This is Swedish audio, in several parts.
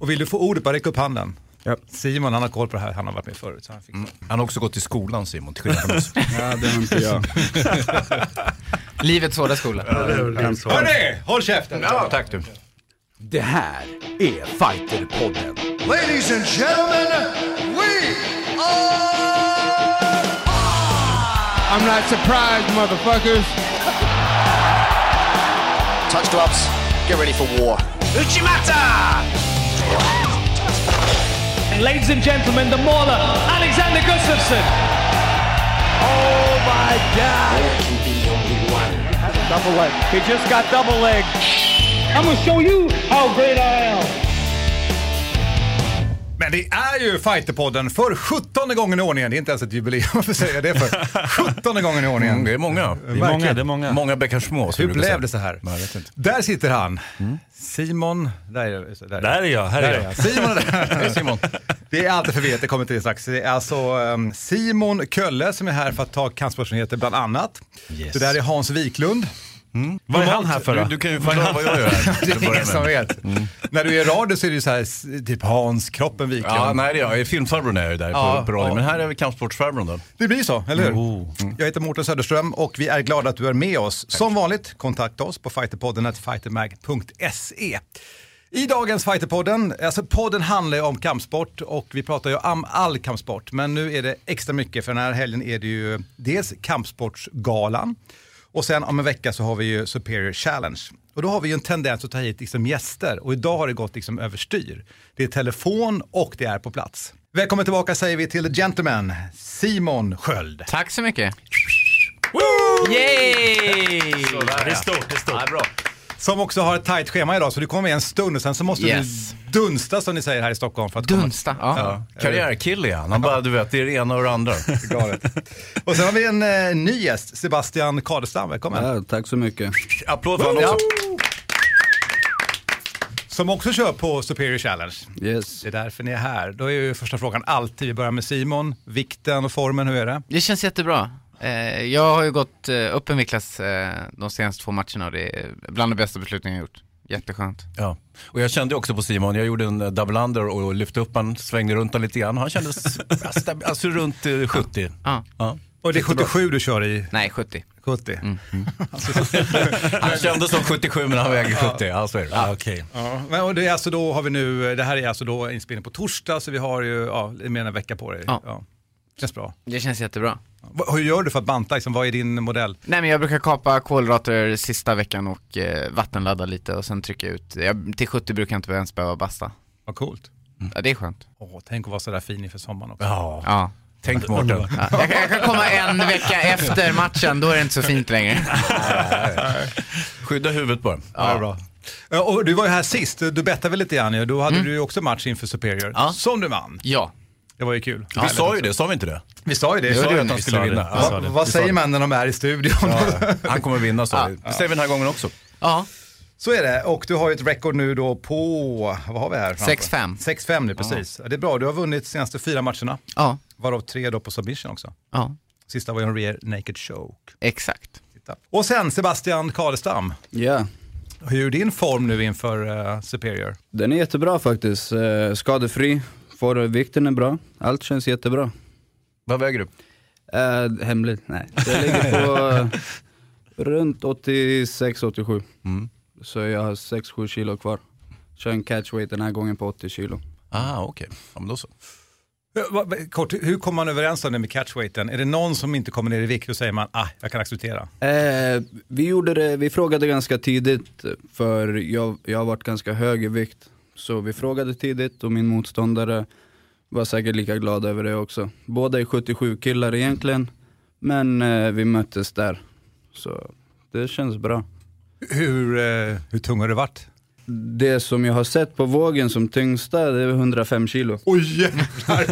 Och vill du få ordet, bara räck upp handen. Ja. Simon han har koll på det här, han har varit med förut. Så han fixar. det. Han har också gått i skolan Simon, till skillnad från oss. Ja, det har inte jag. Livets hårda skola. Hörni, håll käften! Ja, tack du. Det här är Fighterpodden. Ladies and gentlemen, we are I'm not surprised, motherfuckers. Touch gloves. Get ready for war. And ladies and gentlemen, the mauler, Alexander Gustafsson. Oh my God! Double leg. He just got double leg. I'm gonna show you how great I am. Men det är ju Fighterpodden för 17 gången i ordningen. Det är inte ens ett jubileum för att säga det för 17 gången i ordningen. Mm, det är många. Det är många, det är många. Många bäckar små. Hur blev säga. det så här? Nej, jag vet inte. Där sitter han. Simon, där är, där Där är jag, här är jag. Simon är där. Hej Simon. Det är alltid förvirrat, det kommer till det strax. Det är alltså um, Simon Kölle som är här för att ta kampsportsnyheter bland annat. Yes. Det där är Hans Wiklund. Vad är han här för Du, då? du kan ju förklara vad jag gör här. Det är ingen som vet. När du är i radio så är det så här, typ Hans, kroppen Wiklund. Ja, nej det är jag. Filmfarbrorn är jag där Ja, på, på radio. ja. Men här är vi kampsportsfarbrorn då. Det blir så, eller hur? Oh. Jag heter Mårten Söderström och vi är glada att du är med oss. Som vanligt, kontakta oss på fighterpodden fightermag.se. I dagens Fighterpodden, alltså podden handlar ju om kampsport och vi pratar ju om all kampsport. Men nu är det extra mycket för den här helgen är det ju dels kampsportsgalan och sen om en vecka så har vi ju Superior Challenge. Och då har vi ju en tendens att ta hit liksom gäster och idag har det gått liksom överstyr. Det är telefon och det är på plats. Välkommen tillbaka säger vi till The Gentleman, Simon Sköld. Tack så mycket. Yay! Det är stort, det är stort. Ja, bra. Som också har ett tajt schema idag så du kommer med en stund och sen så måste Yes. du dunsta som ni säger här i Stockholm för att Dunsta. Ja. komma. Karriärkille är han. Bara, du vet, det är det ena och det andra. Galet. Och sen har vi en eh, ny gäst, Sebastian Kadestam, välkommen. Ja, tack så mycket. Applåd för honom Ja. också. Som också kör på Superior Challenge. Yes. Det är därför ni är här. Då är ju första frågan alltid, vi börjar med Simon, vikten och formen, hur är det? Det känns jättebra. Eh, jag har ju gått eh, upp en viktklass eh, de senaste två matcherna och det är bland de bästa besluten jag gjort. Jätteskönt. Ja. Och jag kände också på Simon, jag gjorde en double under och lyfte upp han, svängde runt han lite grann. Han kändes alltså, alltså runt eh, 70. Ja. Ja. Och det är 77 du kör i? Nej, 70. 70? Han kändes som 77 men han väger 70. Ja, så är det. Ah, Okej. Ja, men och det är alltså då har vi nu, det här är alltså då inspelning på torsdag så vi har ju ja, mer än en vecka på dig. Ja. Känns bra. Det känns jättebra. Hur gör du för att banta? Liksom, vad är din modell? Nej men jag brukar kapa kolhydrater sista veckan och eh, vattenladda lite och sen trycka ut. Jag, till 70 brukar jag inte ens behöva basta. Vad coolt. Ja, det är skönt. Åh, tänk att vara sådär fin inför sommaren också. Ja. Ja. Tänk Mårten. Ja, jag, kan- jag kan komma en vecka efter matchen, då är det inte så fint längre. Skydda huvudet bara. Ja, bra. Ja, Och du var ju här sist, du bettade väl lite grann. Då hade du ju också match inför Superior, Ja. som du vann. Ja. Det var ju kul. Vi sa ju det, sa vi inte det? Vi sa ju det. Vi sa ju att han skulle vinna. Vi Ja. vad vad säger man när de är i studion? Han kommer vinna sa vi. Det säger vi den här gången också. Ja. Så är det. Och du har ju ett rekord nu då på, vad har vi här? framför? 6-5. 6-5 nu, precis. Ja. Det är bra, du har vunnit de senaste fyra matcherna. Ja. Varav tre då på submission också. Ja. Sista var ju en rear naked choke. Exakt. Titta. Och sen Sebastian Kadestam. Ja, Hur är din form nu inför eh, Superior? den är jättebra faktiskt. Eh, skadefri, får vikten är bra. Allt känns jättebra. Vad väger du? Eh, hemligt? Nej. Det ligger på eh, runt 86-87. Så jag har 6-7 kilo kvar. Kör en catchweight den här gången på 80 kilo. Ah, okej. Ja, men då så. Kort, hur kommer man överens om det med catchweighten? Är det någon som inte kommer ner i vikt och säger man, ah, jag kan acceptera? Eh, vi, gjorde det, vi frågade ganska tidigt, för jag, jag har varit ganska hög i vikt. Så vi frågade tidigt och min motståndare var säkert lika glad över det också. Båda är 77 killar egentligen, men eh, vi möttes där. Så det känns bra. Hur, eh, hur tung har det varit? Det som jag har sett på vågen som tyngsta, det är 105 kilo. Oj jävlar!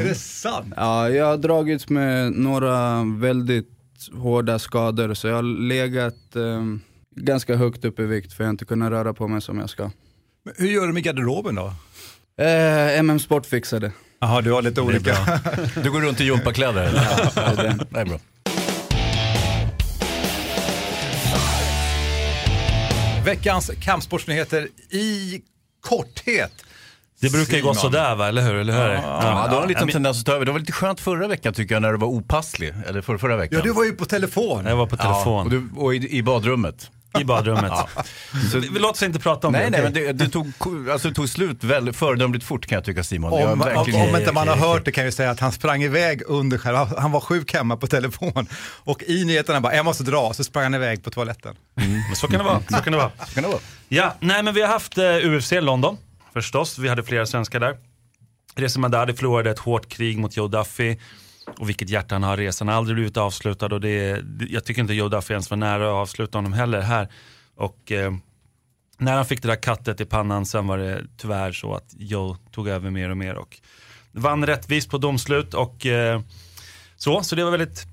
är det sant? Ja, jag har dragits med några väldigt hårda skador, så jag har legat eh, ganska högt upp i vikt för jag har inte kunnat röra på mig som jag ska. Men Hur gör du med garderoben då? Eh, MM Sport fixade. Jaha, du har lite olika. Du går runt i gympakläder eller? det är det. Det är bra. Veckans kampsportsnyheter i korthet. Det brukar ju gå Simon. sådär va, eller hur? Eller hur? Ja, du har en liten tendens att ta över. Det var lite skönt förra veckan tycker jag när du var opasslig. Eller för, förra veckan. Ja, du var ju på telefon. Jag var på Ja, telefon. och, du, och i, i badrummet. I badrummet. Så, vi låt oss inte prata om Nej, det. nej, okej? men det, det, tog, alltså, det tog slut väldigt föredömligt fort kan jag tycka Simon. Om, jag om, verkligen... om inte man har hört det kan jag ju säga att han sprang iväg under själva, han var sjuk hemma på telefon och i nyheterna bara, jag måste dra, så sprang han iväg på toaletten. Men Så kan det vara. Så kan det vara. Kan det vara? Ja, nej men vi har haft eh, UFC London, förstås. Vi hade flera svenskar där. Reza Madadi förlorade ett hårt krig mot Joe Duffy. Och vilket hjärta han har, resan har aldrig blivit avslutad och det, jag tycker inte Joe Duffy ens var nära att avsluta honom heller här. Och eh, när han fick det där kattet i pannan sen var det tyvärr så att Joe tog över mer och mer och vann rättvist på domslut och eh, så, så det var väldigt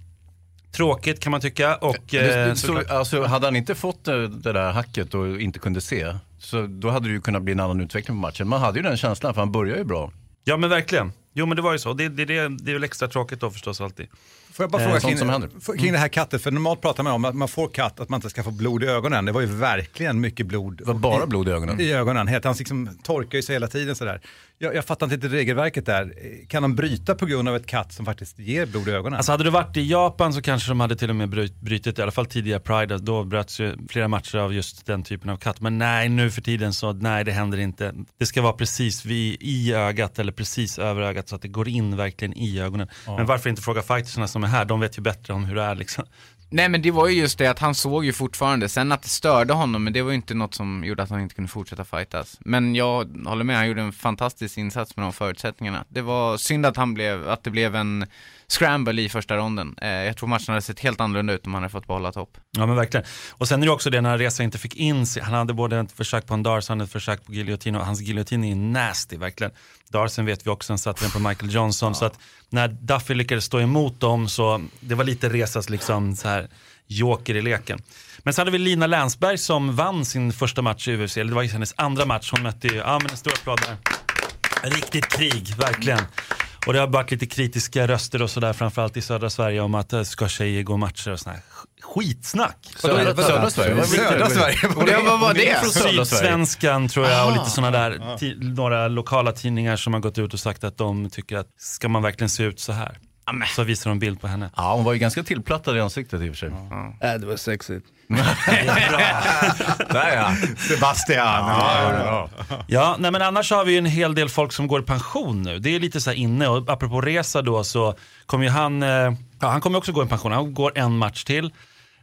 tråkigt kan man tycka. Och, Det- eh, det- så, såklart- alltså, hade han inte fått det, där hacket och inte kunde se, så då hade det ju kunnat bli en annan utveckling på matchen. Man hade ju den känslan, för han börjar ju bra. Ja men verkligen. Jo men det var ju så. Det, det, det, det är väl extra tråkigt då förstås alltid. Får jag bara Eh, fråga sånt kring, kring det här kattet, för normalt pratar man om att man får katt, att man inte ska få blod i ögonen. Det var ju verkligen mycket blod. Det var bara blod i ögonen. I ögonen, helt, han liksom torkar ju sig hela tiden sådär. Jag, jag fattar inte regelverket där. Kan de bryta på grund av ett katt som faktiskt ger blod i ögonen? Alltså hade du varit i Japan så kanske de hade till och med bryt, brytit, i alla fall tidigare Pride, då bröts ju flera matcher av just den typen av katt. Men nej, nu för tiden så nej det händer inte. Det ska vara precis vid, i ögat eller precis över ögat så att det går in verkligen i ögonen. Men varför inte fråga fightersna som är här, de vet ju bättre om hur det är liksom. Nej men det var ju just det att han såg ju fortfarande, sen att det störde honom, men det var ju inte något som gjorde att han inte kunde fortsätta fightas. Men jag håller med, han gjorde en fantastisk insats med de förutsättningarna. Det var synd att han blev, att det blev en scramble i första ronden. Eh, jag tror matchen hade sett helt annorlunda ut om han hade fått behålla topp. Ja men verkligen. Och sen är det också det när Reza inte fick in sig, han hade både ett försök på en Darsen och ett försök på giljotin och hans giljotin är nasty verkligen. Darsen vet vi också, han satte den på Michael Johnson så att när Duffy lyckades stå emot dem så det var lite Rezas liksom så här joker i leken. Men så hade vi Lina Länsberg som vann sin första match i UFC, eller det var hennes andra match, hon mötte ju, ja men en stor applåd där. Riktigt krig, verkligen. Och det har varit lite kritiska röster och sådär, framförallt i södra Sverige, om att eh, ska tjejer gå matcher och sådär. Skitsnack. Södra, södra Sverige? Södra Sverige. Det, vad var det? Sydsvenskan tror jag och lite sådana där, några lokala tidningar som har gått ut och sagt att de tycker att ska man verkligen se ut så här? Så visar de bild på henne. Ja, hon var ju ganska tillplattad i ansiktet i och för sig. Äh, det var sexigt. Där ja. Sebastian. Ja, ja. Ja, nej men annars har vi ju en hel del folk som går i pension nu. Det är lite så här inne och apropå resa då så kommer ju han, eh, ja han kommer också gå i pension, han går en match till.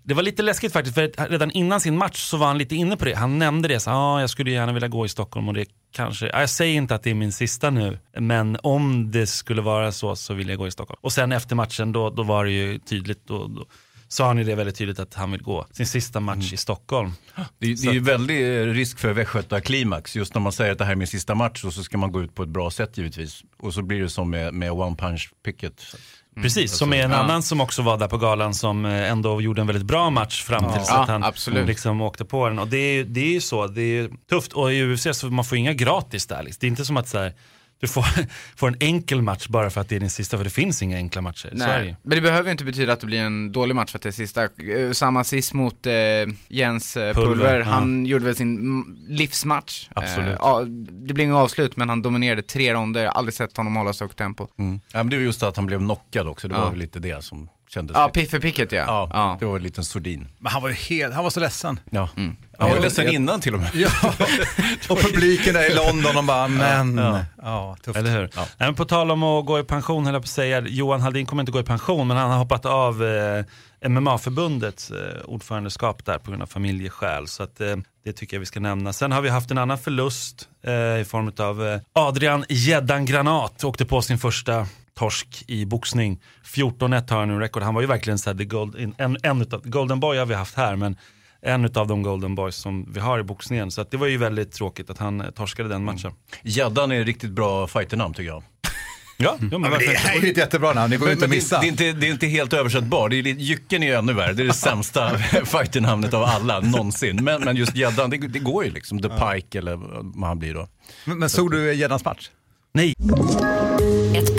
Det var lite läskigt faktiskt för redan innan sin match så var han lite inne på det. Han nämnde det, så, ah, jag skulle gärna vilja gå i Stockholm och det kanske, ja, jag säger inte att det är min sista nu, men om det skulle vara så så vill jag gå i Stockholm. Och sen efter matchen då, då var det ju tydligt, då, då sa han ju det väldigt tydligt att han vill gå sin sista match i Stockholm. Det, det är ju väldigt eh, risk för västgötaklimax. Just när man säger att det här är min sista match och så ska man gå ut på ett bra sätt givetvis. Och så blir det som med, med One Punch Picket. Precis, som är en annan som också var där på galan som eh, ändå gjorde en väldigt bra match fram tills Ja, att han absolut. liksom åkte på den. Och det är, det är ju så, det är tufft. Och i UFC så man får inga gratis där. Liksom. Det är inte som att så här, du får, får en enkel match bara för att det är din sista, för det finns inga enkla matcher. Nej, men det behöver ju inte betyda att det blir en dålig match för att det är sista. Eh, Samma sist mot eh, Jens eh, Pulver, Pulver, ja. han gjorde väl sin mm, livsmatch. Absolut. Eh, ja, det blev inget avslut, men han dominerade tre ronder, Jag har aldrig sett honom hålla så högt tempo. Ja, men det var just att han blev knockad också. Det var Ja. väl lite det som kändes. Ja, lite- Piffe Pickett ja. ja, ja. det var en liten sordin. Men han var ju helt, han var så ledsen. Ja. Han var ledsen innan till och med. Ja, och publiken där i London, de bara, men, ja, tufft. Eller hur? Nej, men på tal om att gå i pension, höll jag på att säga, Johan Haldin kommer inte gå i pension, men han har hoppat av eh, MMA-förbundets eh, ordförandeskap där på grund av familjeskäl. Så att, eh, det tycker jag vi ska nämna. Sen har vi haft en annan förlust eh, i form av eh, Adrian Gäddan Granat åkte på sin första torsk i boxning. 14-1 har han nu rekord. Han var ju verkligen så här, the gold, en, en utav, Golden Boy har vi haft här, men en av de Golden Boys som vi har i boxningen. Så att det var ju väldigt tråkigt att han eh, torskade den matchen. Gäddan är ett riktigt bra fighternamn tycker jag. Ja, men Ja, men det är ju ett jättebra namn, det går ju inte att Men missa. Det, det, är inte, det är inte helt översättbart. Det är lite, Jycken är ju ännu värre. Det är det sämsta fighternamnet av alla någonsin. Men, men just gäddan, det, det går ju liksom. The Pike eller vad han blir då. Men, men såg du gäddans match? Nej.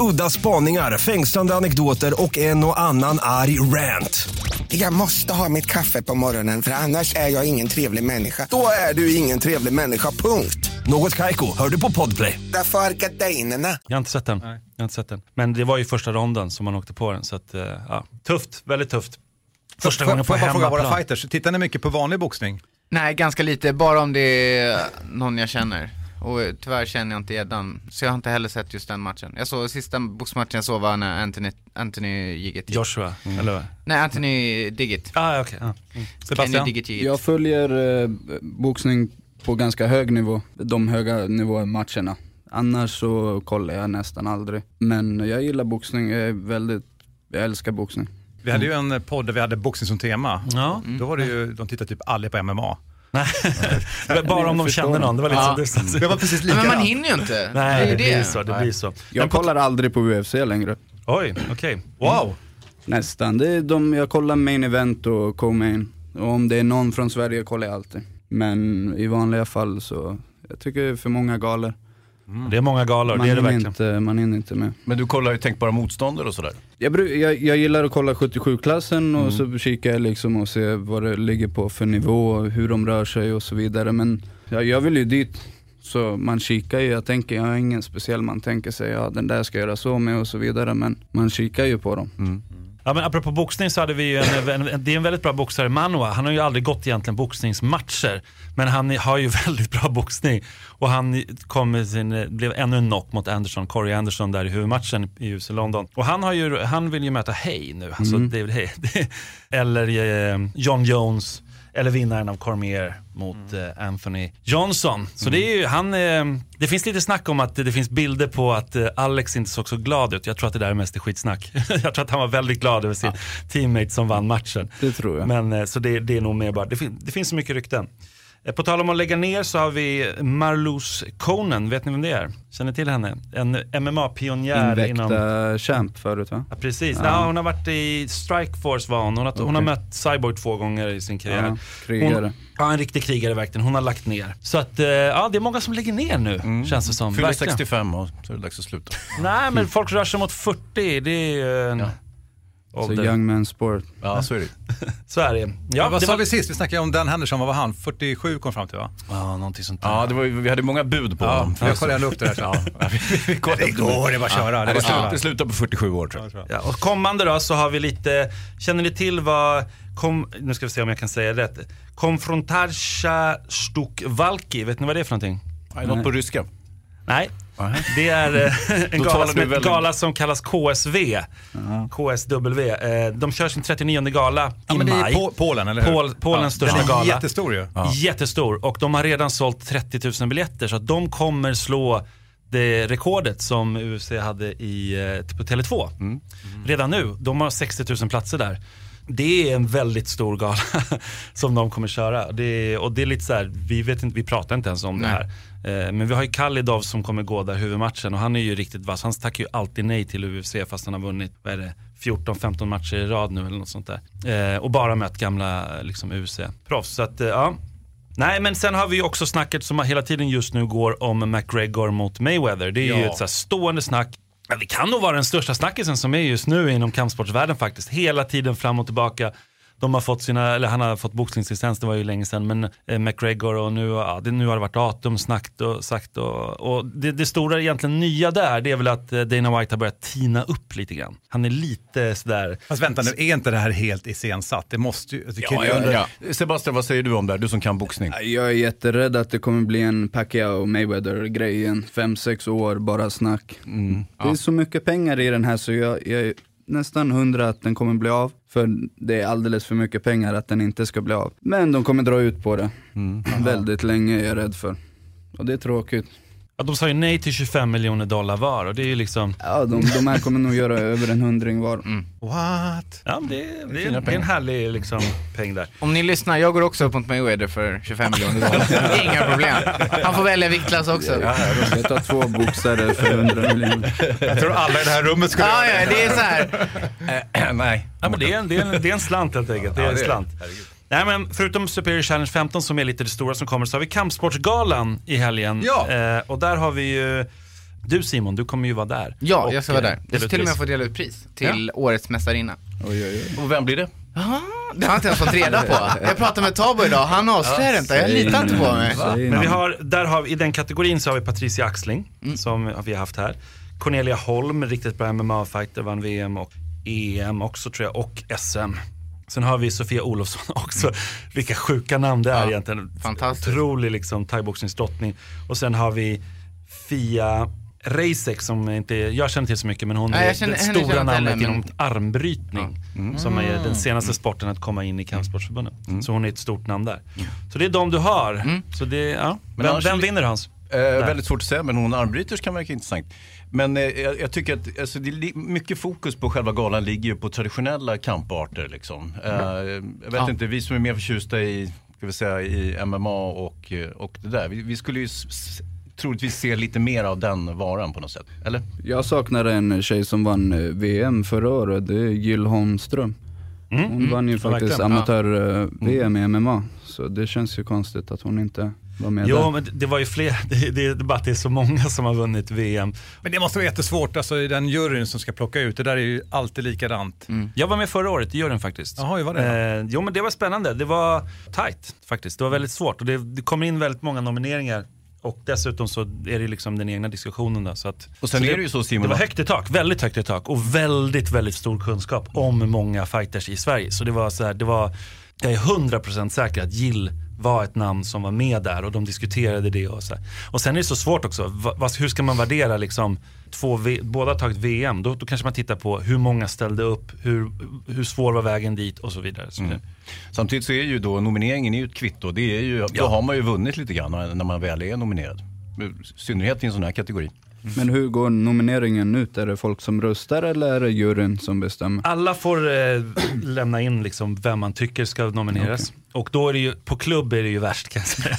Udda spaningar, fängslande anekdoter och en och annan arg rant. Jag måste ha mitt kaffe på morgonen för annars är jag ingen trevlig människa. Då är du ingen trevlig människa, punkt. Något Kaiko, hör du på Podplay. Därför är gardinerna. Jag har inte sett den. Jag har inte sett den. Men det var ju första ronden som man åkte på den. Så att, eh, ja, tufft, väldigt tufft. Första gången på får jag bara fråga våra hemmaplan. fighters, tittar ni mycket på vanlig boxning? Nej, ganska lite. Bara om det är någon jag känner. Och eh, tyvärr känner jag inte gäddan. Så jag har inte heller sett just den matchen. Jag såg sista boxmatchen jag såg var när Anthony, Anthony gick ett Joshua, eller vad? Nej, Anthony Diggit. Ah, okay. ah. mm. Kenny Sebastian? Diggit gick. Jag följer eh, boxning på ganska hög nivå, de höga nivåmatcherna. Annars så kollar jag nästan aldrig. Men jag gillar boxning, jag är väldigt, jag älskar boxning. Vi hade ju en podd där vi hade boxning som tema. Ja. Då var det ju, de tittade typ aldrig på MMA. Bara om de kände någon, det var lite Ja. så dystert. Det var precis Nej, men man likadant. hinner ju inte. Nej, det är det, blir så. Det blir så. Jag kollar aldrig på UFC längre. Oj, okej. Wow. Nästan. Det är de, jag kollar main event och co-main. Och om det är någon från Sverige kollar jag alltid. Men i vanliga fall så, jag tycker det är för många galor. Det är många galor, Man det är det verkligen. inte, man hinner inte med. Men du kollar ju tänkbara motståndare och sådär. Jag, jag, jag gillar att kolla 77-klassen och Mm. så kikar jag liksom och ser vad det ligger på för nivå, och hur de rör sig och så vidare. Men jag, jag vill ju dit. Så man kikar ju, jag tänker, jag har ingen speciell, man tänker sig, ja den där ska jag göra så med och så vidare. Men man kikar ju på dem. Mm. Ja, men apropå boxning så hade vi ju en, en, en, det är en väldigt bra boxare, Manua. Han har ju aldrig gått egentligen boxningsmatcher. Men han har ju väldigt bra boxning. Och han kom med sin, blev ännu en knock mot Anderson, Corey Anderson där i huvudmatchen i US London. Och han, har ju, han vill ju möta Hay nu, alltså Mm. David Hay. Eller eh, John Jones. Eller vinnaren av Cormier mot eh, Anthony Johnson. Så det, är ju, han, eh, det finns lite snack om att det finns bilder på att eh, Alex inte såg så glad ut. Jag tror att det där är mest skitsnack. jag tror att han var väldigt glad över sin teammate som vann matchen. Det tror jag. Men, så det, det är nog mer bara, det, fin, det finns så mycket rykten. Eh, På tal om att lägga ner så har vi Marloes Conan, vet ni vem det är? Känner ni till henne? En MMA-pionjär inom... Invecta champ förut va? Ja, precis. Ja. Ja. hon har varit i Strikeforce var hon. Hon har, hon har mött Cyborg två gånger i sin karriär. Ja, krigare. Hon, ja, en riktig krigare verkligen. Hon har lagt ner. Så att, eh, ja det är många som lägger ner nu, känns det som. Fyller Verkligen. 65 och så är det dags att sluta. Nej, men folk rör sig mot 40. Det är ju en Så ålder. young man sport. Ja, så är det. Så är det. Ja, Ja, vad det sa var... vi sist? Vi snackade om Dan Henderson, vad var han? 47 kom fram till va? Ja, någonting sånt där. Ja, det var, vi hade många bud på Ja, honom. jag kollade ändå upp det där. Ja, vi, kollade Det går, det är bara att köra. Det är Det, bara det slutar på 47 år tror jag. Ja, och kommande då så har vi lite, känner ni till vad, kom, nu ska vi se om jag kan säga rätt. Konfrontarsha Stukvalki, vet ni vad det är för någonting? Nej, något på ryska. Nej, det är eh, en gala som, väldigt- gala som kallas KSV. KSW. Eh, De kör sin 39 gala Ja, i men det är maj. Po- Polen, eller hur? Pol, Polens Ja, största den är gala. jättestor ju. Jättestor och de har redan sålt 30 000 biljetter så att de kommer slå det rekordet som UFC hade i, eh, på Tele2. Redan nu. De har 60 000 platser där. Det är en väldigt stor gala som de kommer köra. Det är, och det är lite så här, vi, vet inte, vi pratar inte ens om det här. Eh, Men vi har ju Kalidov som kommer gå där huvudmatchen och han är ju riktigt vass. Han tackar ju alltid nej till UFC fast han har vunnit, vad är det, 14-15 matcher i rad nu eller något sånt där. Eh, och bara mött gamla liksom, UFC-proffs. Så att, eh, ja. Nej men sen har vi ju också snacket som hela tiden just nu går om McGregor mot Mayweather. Det är ju Ja. ett så stående snack. Ja, det kan nog vara den största snackisen som är just nu inom kampsportsvärlden faktiskt. Hela tiden fram och tillbaka. De har fått sina, eller han har fått boxningslicens, det var ju länge sedan, men eh, McGregor och nu, ja, det, nu har det varit datum snackt och sagt och, och det, det stora egentligen nya där, det är väl att eh, Dana White har börjat tina upp lite grann. Han är lite sådär, Fast vänta nu, är inte det här helt iscensatt? Det måste ju... Det Ja, ju- ja. Sebastian, vad säger du om det här? Du som kan boxning. Jag är jätterädd att det kommer bli en Pacquiao och Mayweather-grej igen. Fem, sex år, bara snack. Det är så mycket pengar i den här så jag, jag är nästan hundra att den kommer bli av. För det är alldeles för mycket pengar att den inte ska bli av. Men de kommer dra ut på det. Väldigt länge är jag rädd för. Och det är tråkigt. Ja, de sa ju nej till 25 miljoner dollar var och det är ju liksom, Ja, de, de här kommer nog göra över en hundring var. What? ja det, det, är, det är en härlig liksom, peng där. Om ni lyssnar, jag går också upp mot Mayweather för 25 miljoner dollar. Inga problem. Han får välja viktklass också. Ja, Jag tar två boxare för 100 miljoner. Jag tror alla i det här rummet skulle ja, det är så här. Nej. Ja, men det, är en, det, är en, det är en slant helt enkelt. Det är en slant. Nej men förutom Superior Challenge 15 som är lite det stora som kommer så har vi Kampsportsgalan i helgen. Ja. Eh, och där har vi ju, du Simon, du kommer ju vara där. Ja, Och, jag ska vara eh, där. dela Jag ska till och med få dela ut pris till årets mästarinna. Oj, oj, oj. Och vem blir det? Jaha, det har jag inte ens fått reda på. Jag pratade med Tabo idag, han avslöjar inte. Jag litar inte på mig. Men vi har, där har vi, i den kategorin så har vi Patricia Axling, som vi har haft här. Cornelia Holm, riktigt bra MMA-fighter, vann VM och EM också tror jag, och SM. Sen har vi Sofia Olofsson också. Vilka sjuka namn det är Ja, egentligen. fantastiskt. Otrolig liksom thaiboxningsdrottning. Och sen har vi Fia Reisek som inte, jag känner till så mycket men hon Nej, är känner- det stora känner namnet heller, inom men- armbrytning. Som är den senaste sporten att komma in i kampsportsförbundet. Så hon är ett stort namn där. Så det är de du har. Så det, ja. Men Vem, vem vinner Hans? Eh, väldigt svårt att säga, men hon armbryters kan verka intressant. Men eh, jag, jag tycker att alltså, det är mycket fokus på själva galan ligger ju på traditionella kamparter. Liksom. Eh, jag vet Ja. inte, vi som är mer förtjusta i, ska vi säga, i MMA och, eh, och det där. Vi, vi skulle ju troligtvis se lite mer av den varan på något sätt. Eller? Jag saknar en tjej som vann eh, VM förra året, det är Jill Holmström. Hon vann ju Ja, faktiskt verkligen. Ja. amatör-VM i MMA, så det känns ju konstigt att hon inte var med Jo, där. men det- det var ju fler, det, det är bara det är så många som har vunnit VM. Men det måste vara jättesvårt, alltså i den juryn som ska plocka ut, det där är ju alltid likadant. Jag var med förra året i juryn faktiskt. Jaha, hur var det Eh, jo men det var spännande, det var tight faktiskt. Det var väldigt svårt och det, det kommer in väldigt många nomineringar. Och dessutom så är det liksom den egna diskussionen då. Så att, Och sen så är det ju så, Simon, Det var högt i tak, väldigt högt i tak. Och väldigt, väldigt stor kunskap om många fighters i Sverige. Så det var så här, det var, jag är 100% säker att Jill var ett namn som var med där och de diskuterade det och så här. Och sen är det så svårt också, Va, hur ska man värdera liksom, två v, båda har tagit VM, då, då kanske man tittar på hur många ställde upp, hur, hur svår var vägen dit och så vidare. Så det- Samtidigt så är ju då nomineringen är ju ett kvitto. Det är ju, Då Ja. har man ju vunnit lite grann när man väl är nominerad. I synnerhet i en sån här kategori. Men hur går nomineringen ut? Är det folk som röstar eller är det juryn som bestämmer? Alla får eh, lämna in liksom vem man tycker ska nomineras. Och då är det ju, på klubb är det ju värst kan jag säga.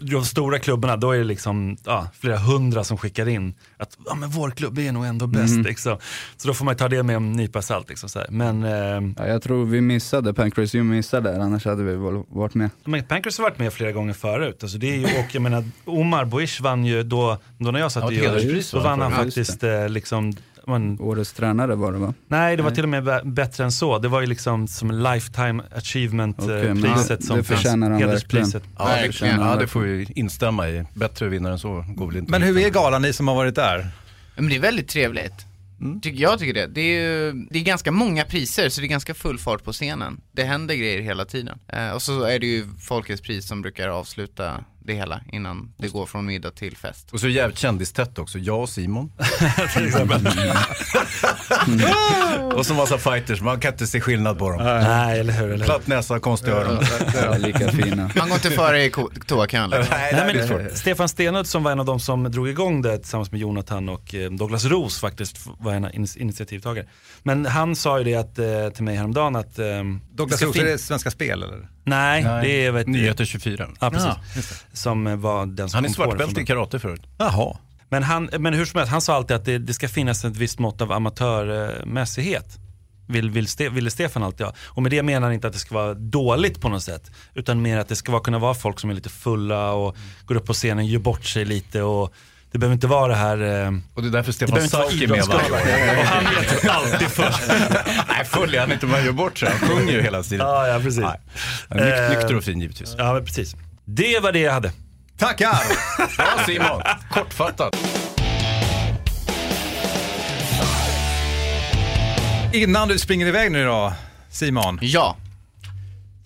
De stora klubbarna, då är det liksom ja, flera hundra som skickar in att ja, men vår klubb är nog ändå bäst. Liksom. Så då får man ta det med en nypa salt. Liksom, så här. Men, eh, Ja, jag tror vi missade, Pancrase You missade där, annars hade vi väl varit med. men Pancras har varit med flera gånger förut. Alltså det är ju, och jag menar, Omar Boish vann ju då, då när jag satt Ja, i hederspris då vann han faktiskt eh, liksom, man, Årets tränare var det va? Nej, det var till och med bä- bättre än så. Det var ju liksom som lifetime achievement eh, priset det- som det förtjänar han verkligen. Ja, känner ja, det får vi instämma i. Bättre vinnare än så går väl inte Men hur är galan, ni som har varit där? Men det är väldigt trevligt. Tycker, jag tycker det. Det är, ju, det är ganska många priser så det är ganska full fart på scenen. Det händer grejer hela tiden. Eh, och så är det ju Folkets pris som brukar avsluta det hela innan det går från middag till fest. Och så jävligt kändistätt också. Jag och Simon. till exempel. och så massa fighters. Man kan inte se skillnad på dem. Nej, eller hur? Eller hur? Platt näsa, konstiga öron. Ja, lika fina. Man går inte före i toakön. Nej, Nej, det är men, svårt. Stefan Stenudd som var en av de som drog igång det tillsammans med Jonathan och eh, Douglas Roos faktiskt var en in- initiativtagare. Men han sa ju det att, eh, till mig häromdagen att... Eh, Douglas Roos, är det Svenska Spel eller? Nej, Nej, det är... Vet, Nyheter 24. Ja, precis. Ja, som var den som Han är svartbälte i karate förut. Jaha. Men, han, men hur som helst, han sa alltid att det, det ska finnas ett visst mått av amatörmässighet. Vill, vill Ste, ville Stefan alltid ha. Och med det menar han inte att det ska vara dåligt på något sätt. Utan mer att det ska vara, kunna vara folk som är lite fulla och går upp på scenen, gör bort sig lite. Och det behöver inte vara det här... Eh, Och det är därför Stefan Sauk är med varje. Och han vet alltid först. Nej, full är han inte, man gör bort sig. Han sjunger ju hela tiden. ja, ja, precis. Nyk- Eh, nykter och fin givetvis. Ja, men precis. Det var det jag hade. Tackar! Bra Simon, kortfattat. Innan du springer iväg nu då, Simon. Ja,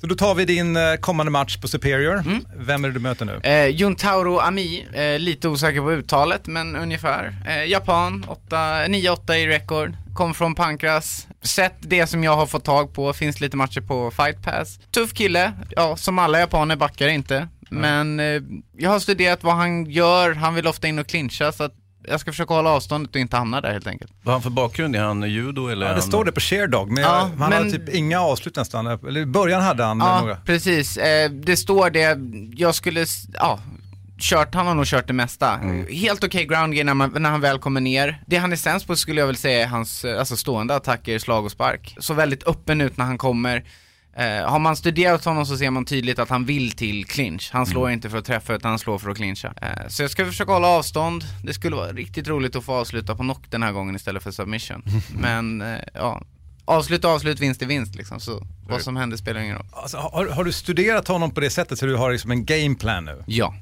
Så då tar vi din eh, kommande match på Superior. Vem är det du möter nu? eh, Juntauro Ami, eh, lite osäker på uttalet men ungefär. Eh, japan, 8 9-8 i rekord, kom från Pankras. Sett det som jag har fått tag på, finns lite matcher på Fight Pass. Tuff kille, ja som alla japaner backar inte. Men eh, jag har studerat vad han gör, han vill ofta in och clincha så att jag ska försöka hålla avståndet och inte hamna där helt enkelt. Vad har han för bakgrund? Är han judo eller? Ja, det han... står det på Sherdog, men, Ja, jag, han men- hade typ inga avslut nästan. Eller i början hade han Ja, några. precis. Eh, det står det, jag skulle, ja, kört, han har nog kört det mesta. Mm. Helt okej ground game när, man, när han väl kommer ner. Det han är sämst på skulle jag väl säga är hans, eh, alltså stående attacker, slag och spark. Så väldigt öppen ut när han kommer. Eh, har man studerat honom så ser man tydligt att han vill till clinch. Han slår inte för att träffa utan han slår för att clincha. Eh, så jag ska försöka hålla avstånd. Det skulle vara riktigt roligt att få avsluta på knock den här gången istället för submission. Men eh, ja, avslut avslut, vinst är vinst liksom. Så vad som händer spelar ingen roll. Alltså, har, har du studerat honom på det sättet så du har liksom en gameplan nu? Ja.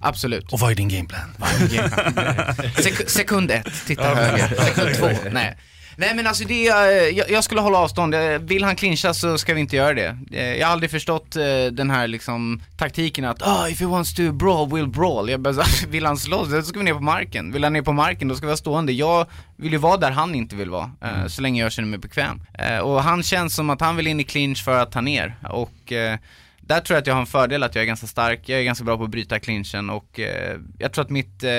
Absolut. Och vad är din gameplan? Sek sekund ett, titta höger. Sekund två, nej. Nej men alltså det, är, jag, jag skulle hålla avstånd. Eh, Vill han clincha så ska vi inte göra det. Eh, Jag har aldrig förstått eh, den här liksom taktiken att ah if he wants to brawl, we'll brawl. Jag bara, så, vill han slåss, då ska vi ner på marken. Vill han ner på marken, då ska vi vara stående. Jag vill ju vara där han inte vill vara, eh, så länge jag känner mig bekväm. Eh, Och han känns som att han vill in i clinch för att ta ner. Och eh, där tror jag att jag har en fördel att jag är ganska stark, jag är ganska bra på att bryta clinchen och eh, jag tror att mitt, eh,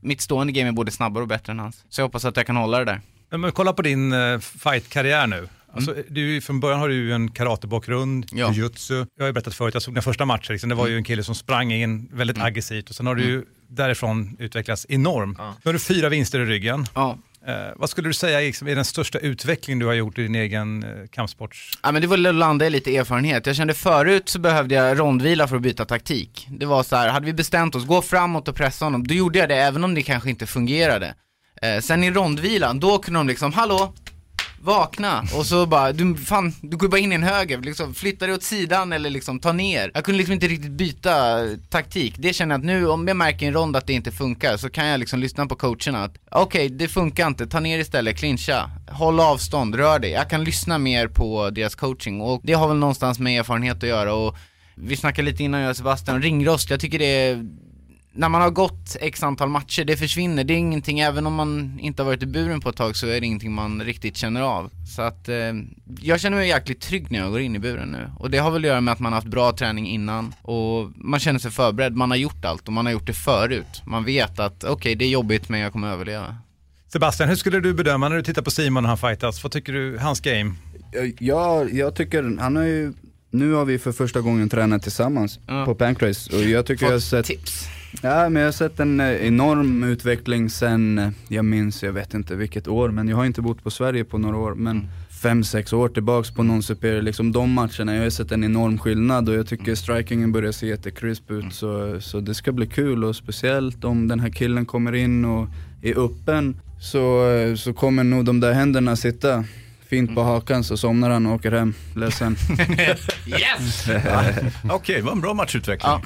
mitt stående game är både snabbare och bättre än hans. Så jag hoppas att jag kan hålla det där. Men, kolla på din uh, fight-karriär nu. Alltså, du, är ju- från början har du ju en karatebakgrund, Ja. jujutsu. Jag har ju berättat förut, jag såg den första matchen, liksom, det var ju en kille som sprang in väldigt aggressivt och sen har du ju därifrån utvecklats enormt. Nu har du fyra vinster i ryggen. Ja. Eh, vad skulle du säga liksom, är den största utveckling du har gjort i din egen eh, kampsports... Ja men det var att landa i lite erfarenhet. Jag kände förut så behövde jag rondvila för att byta taktik. Det var så här, hade vi bestämt oss, gå framåt och pressa honom, då gjorde jag det även om det kanske inte fungerade. Eh, sen i rondvilan, då kunde de liksom, hallå, vakna, och så bara, du, fan, du går bara in i en höger, liksom, flytta dig åt sidan eller liksom ta ner. Jag kunde liksom inte riktigt byta eh, taktik. Det känner jag att nu, om jag märker i en rond att det inte funkar, så kan jag liksom lyssna på coacherna att, okej, det funkar inte, ta ner istället, clincha, håll avstånd, rör dig. Jag kan lyssna mer på deras coaching och det har väl någonstans med erfarenhet att göra och vi snackade lite innan jag och Sebastian, ringrost, jag tycker det är när man har gått x antal matcher, det försvinner. Det är ingenting, även om man inte har varit i buren på ett tag så är det ingenting man riktigt känner av. Så att eh, jag känner mig jäkligt trygg när jag går in i buren nu. Och det har väl att göra med att man har haft bra träning innan och man känner sig förberedd, man har gjort allt och man har gjort det förut. Man vet att okej, det är jobbigt men jag kommer överleva. Sebastian, hur skulle du bedöma när du tittar på Simon när han fightas? Vad tycker du, hans game? Ja, jag tycker, han har ju, nu har vi för första gången tränat tillsammans Ja. på Pancrase och jag tycker jag har sett tips. Ja men jag har sett en eh, enorm utveckling sen, eh, jag minns, jag vet inte vilket år, men jag har inte bott på Sverige på några år, men fem, sex år tillbaks på non superior, liksom de matcherna, jag har sett en enorm skillnad och jag tycker strikingen börjar se jättekrisp ut så, så det ska bli kul och speciellt om den här killen kommer in och är öppen så, eh, så kommer nog de där händerna sitta fint på hakan så somnar han och åker hem ledsen. Yes! Okej, det var en bra matchutveckling. Ja.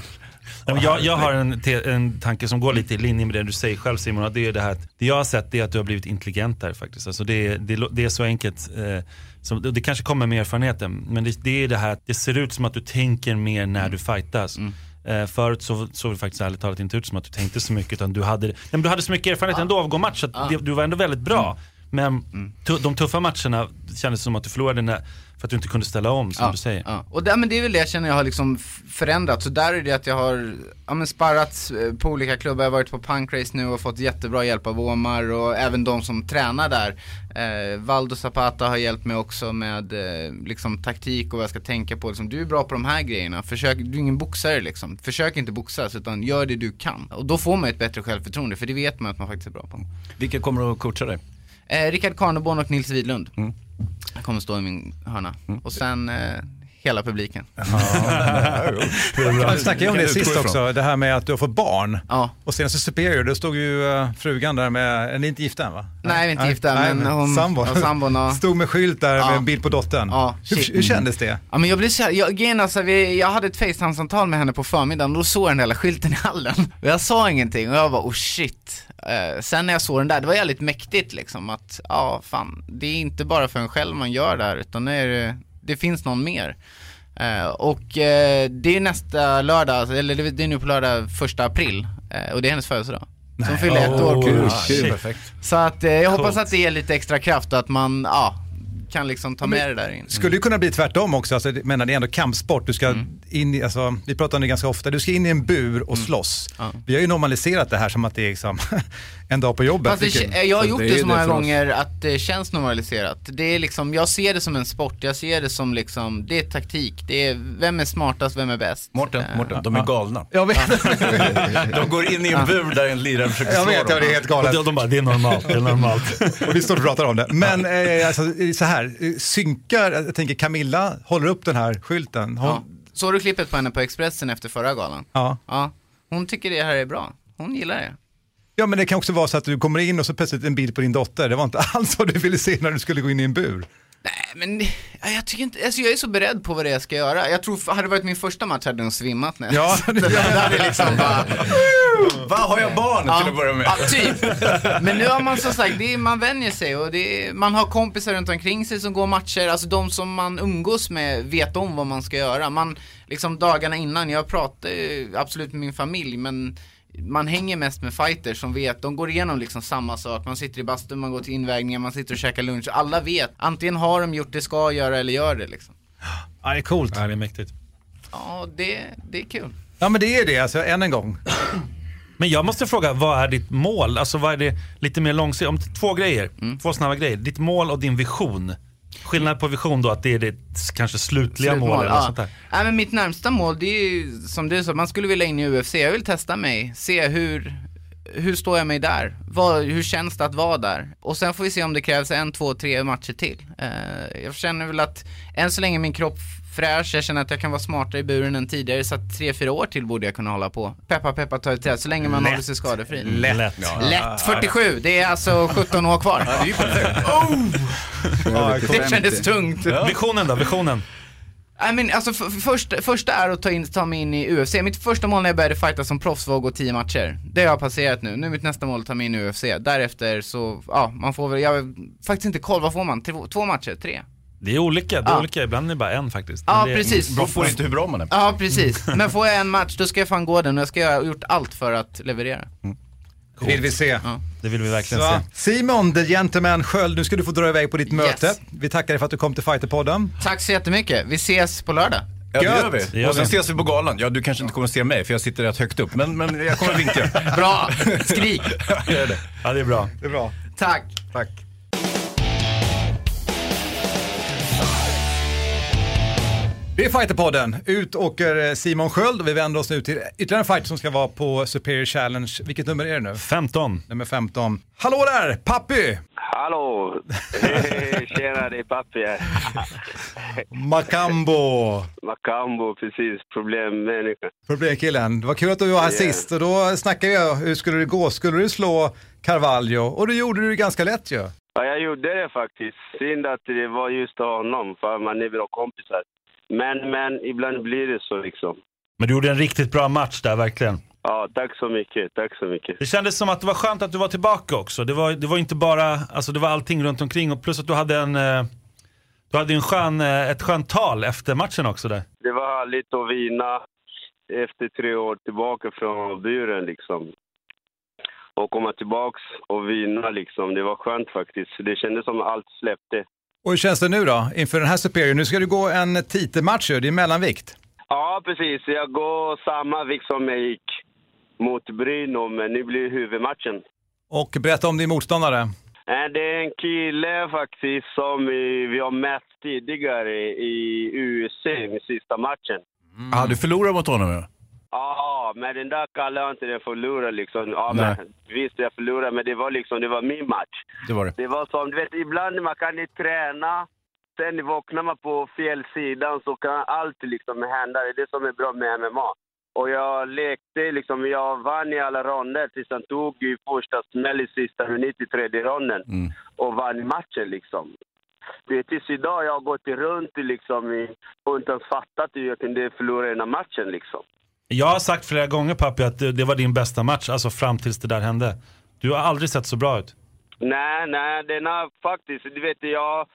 Men Jag, jag har en, en tanke som går lite i linje med det du säger själv Simon. Och det, är det, här, att- det jag har sett är att du har blivit intelligentare faktiskt. Alltså det, det, det är så enkelt. Eh, som, det kanske kommer med erfarenheten. Men det, det är det här att det ser ut som att du tänker mer när du fightas. Eh, förut så såg det faktiskt ärligt talat inte ut som att du tänkte så mycket. Utan du hade, nej, men du hade så mycket erfarenhet ändå av att gå match. Så att det, du var ändå väldigt bra. Men tu, de tuffa matcherna kändes som att du förlorade när, för att du inte kunde ställa om som ja, du säger. Ja. Och där, men det är väl det jag känner jag har liksom f- förändrat. Så där är det att jag har ja, men sparrat eh, på olika klubbar. Jag har varit på Punkrace nu och fått jättebra hjälp av Omar och även de som tränar där. Eh, Valdo Zapata har hjälpt mig också med eh, liksom taktik och vad jag ska tänka på. Liksom, du är bra på de här grejerna. Försök, du är ingen boxare liksom. Försök inte boxas utan gör det du kan. Och då får man ett bättre självförtroende för det vet man att man faktiskt är bra på. Vilka kommer att coacha dig? Eh, Rickard Karneborn och Nils Widlund. Jag kommer stå i min hörna. Och sen eh, hela publiken. Vi snackade om det sist också, det här med att du har fått barn. Ja. Och senast i Superior, då stod ju eh, frugan där med, ni är inte gifta än va? Nej, vi är inte gifta, men hon- Sambon. ja, sambon och- Stod med skylt där Ja. med en bild på dottern. Ja, hur, hur kändes det? Ja men jag blev så här, jag, alltså, vi, jag hade ett facetime-samtal med henne på förmiddagen och då såg jag den hela skylten i hallen. Och jag sa ingenting och jag bara oh shit. Eh, sen när jag såg den där, det var jävligt mäktigt liksom att, ja fan, det är inte bara för en själv man gör det här utan det, är, det finns någon mer. Eh, och eh, det är nästa lördag, eller det, det är nu på lördag första april eh, och det är hennes födelsedag. Så hon fyller ett år. kul, kul. Perfekt. Så att jag hoppas Coolt. att det ger lite extra kraft och att man, ja, kan liksom ta med det där in. Skulle ju kunna bli tvärtom också, alltså, menar det är ändå kampsport, du ska Mm. in i, alltså, vi pratar om det ganska ofta, du ska in i en bur och slåss. Ja. Vi har ju normaliserat det här som att det är liksom en dag på jobbet. Fast det, jag har Fast gjort det så många gånger att det känns normaliserat. Det är liksom, jag ser det som en sport, jag ser det som liksom, det är taktik. Det är, vem är smartast, vem är bäst? Mårten, Eh, Mårten, de är galna. Jag vet, De går in i en bur där en lirare försöker jag slå vet, ja, dem. det är helt Och galet. de, de bara, det är normalt, det är normalt. Och vi står och pratar om det. Men eh, alltså, så här, eh, synkar, jag tänker Camilla håller upp den här skylten. Hon, Ja. Såg du klippet på henne på Expressen efter förra galan? ja. Ja. Hon tycker det här är bra. Hon gillar det. Ja, men det kan också vara så att du kommer in och så plötsligt en bild på din dotter. Det var inte alls vad du ville se när du skulle gå in i en bur. Nej, men ja, jag tycker inte, alltså jag är så beredd på vad det är jag ska göra. Jag tror, hade det varit min första match hade jag svimmat när Ja, det, det hade liksom bara, Vad har jag barn till att börja med? Ja, typ. Men nu har man som sagt, det är, man vänjer sig och det är, man har kompisar runt omkring sig som går matcher, alltså de som man umgås med vet om vad man ska göra. Man, liksom dagarna innan, jag pratar absolut med min familj men man hänger mest med fighters som vet, de går igenom liksom samma sak, man sitter i bastun, man går till invägningar, man sitter och käkar lunch, alla vet, antingen har de gjort det, ska göra eller gör det liksom. Ja, det är coolt. Ja, det är mäktigt. Ja, det, det är kul. Ja, men det är det, alltså än en gång. Men jag måste fråga, vad är ditt mål? Alltså vad är det lite mer långsiktigt? Om två grejer, Mm. två snabba grejer. Ditt mål och din vision. Skillnad på vision då, att det är ditt kanske slutliga Slutmål, mål eller ja. sånt där. Nej, men mitt närmsta mål det är ju som du sa, man skulle vilja in i UFC. Jag vill testa mig, se hur, hur står jag mig där? Vad, hur känns det att vara där? Och sen får vi se om det krävs en, två, tre matcher till. Eh, jag känner väl att än så länge min kropp fräsch, jag känner att jag kan vara smartare i buren än tidigare, så att tre, fyra år till borde jag kunna hålla på. Peppa, peppa, ta ett träd, så länge man Lätt. håller sig skadefri. Lätt. Ja. Lätt 47, det är alltså 17 år kvar. Ja, det är ju perfekt. Det kändes tungt. Visionen då, visionen? I mean, alltså för, för första, första är att ta, in, ta mig in i UFC. Mitt första mål när jag började fighta som proffs var att gå 10 matcher. Det har jag passerat nu. Nu är mitt nästa mål att ta mig in i UFC. Därefter så, ja, man får väl, jag har faktiskt inte koll, vad får man? Två, två matcher? Tre? Det är olika, det är Ja. olika. Ibland är det bara en faktiskt. Ja, det, precis. Beror på inte hur bra man är. Ja, precis. Men får jag en match, då ska jag fan gå den och jag ska göra gjort allt för att leverera. Det vill vi se. Det vill vi verkligen Så, se. Simon, the gentleman Sköld, nu ska du få dra iväg på ditt möte. Yes. Vi tackar dig för att du kom till Fighterpodden. Tack så jättemycket. Vi ses på lördag. Ja, det gör vi. Det gör och sen vi. ses vi på galan. Ja, du kanske inte kommer att se mig för jag sitter rätt högt upp. Men, men jag kommer vinka. Bra, skrik. Gör det. Ja, det är bra. Det är bra. Tack. Tack. Det är Fighterpodden. Ut åker eh, Simon Sköld och vi vänder oss nu till ytterligare en fighter som ska vara på Superior Challenge. Vilket nummer är det nu? 15. Nummer 15. Hallå där, Pappi! Hallå! Tjena, det är Pappi här. Macambo! Macambo, precis. Problemmänniska. Problemkillen. Det var kul att du var här Yeah. sist och då snackade jag hur skulle det gå? Skulle du slå Carvalho? Och det gjorde du ganska lätt ju. Ja, jag gjorde det faktiskt. Synd att det var just honom, för man är bra kompisar. Men, men ibland blir det så liksom. Men du gjorde en riktigt bra match där, verkligen. Ja, tack så mycket. Tack så mycket. Det kändes som att det var skönt att du var tillbaka också. Det var, det var inte bara, alltså det var allting runt omkring och plus att du hade en, eh, du hade en skön, eh, ett skönt tal efter matchen också där. Det var härligt att vinna efter tre år tillbaka från buren liksom. Och komma tillbaks och vinna liksom. Det var skönt faktiskt. Det kändes som allt släppte. Och hur känns det nu då? Inför den här Superior, nu ska du gå en titelmatch ju, det är mellanvikt. Ja, precis. Jag går samma vikt som jag gick mot Brynolf, men nu blir det huvudmatchen. Och berätta om din motståndare. Det är en kille faktiskt som vi vi har mött tidigare i UFC, i sista matchen. Ja, du förlorade mot honom ja. Ja, men den där kallar jag inte det förlora liksom. Ja, Nej. men, visst, jag förlorade, men det var liksom, det var min match. Det var det. Det var som, du vet, ibland man kan inte träna, sen vaknar man på fel sidan så kan allt liksom hända. Det är det som är bra med MMA. Och jag lekte liksom, jag vann i alla ronder tills han tog i första smäll i sista minuten i tredje ronden Mm. och vann matchen liksom. Det är tills idag jag har gått runt liksom i, och inte ens fattat hur jag kunde förlora den här matchen liksom. Jag har sagt flera gånger pappi att det, det var din bästa match, alltså fram tills det där hände. Du har aldrig sett så bra ut. Nej, nej, den har faktiskt, du vet jag,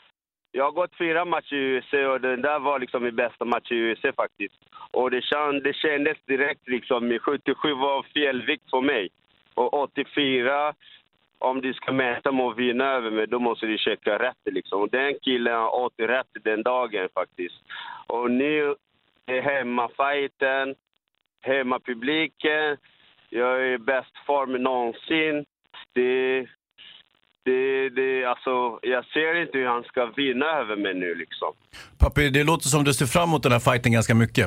jag har gått fyra matcher i UFC och den där var liksom min bästa match i UFC faktiskt. Och det, känd, det kändes direkt liksom, 77 var fel vikt för mig. Och 84, om du ska mäta med att vinna över mig, då måste du checka rätt liksom. Och den killen har åt rätt den dagen faktiskt. Och nu är hemmafajten, hemmapubliken, jag är i bäst form någonsin. det, det, det, alltså, jag ser inte hur han ska vinna över mig nu liksom. Pappi, det låter som du ser fram emot den här fighten ganska mycket.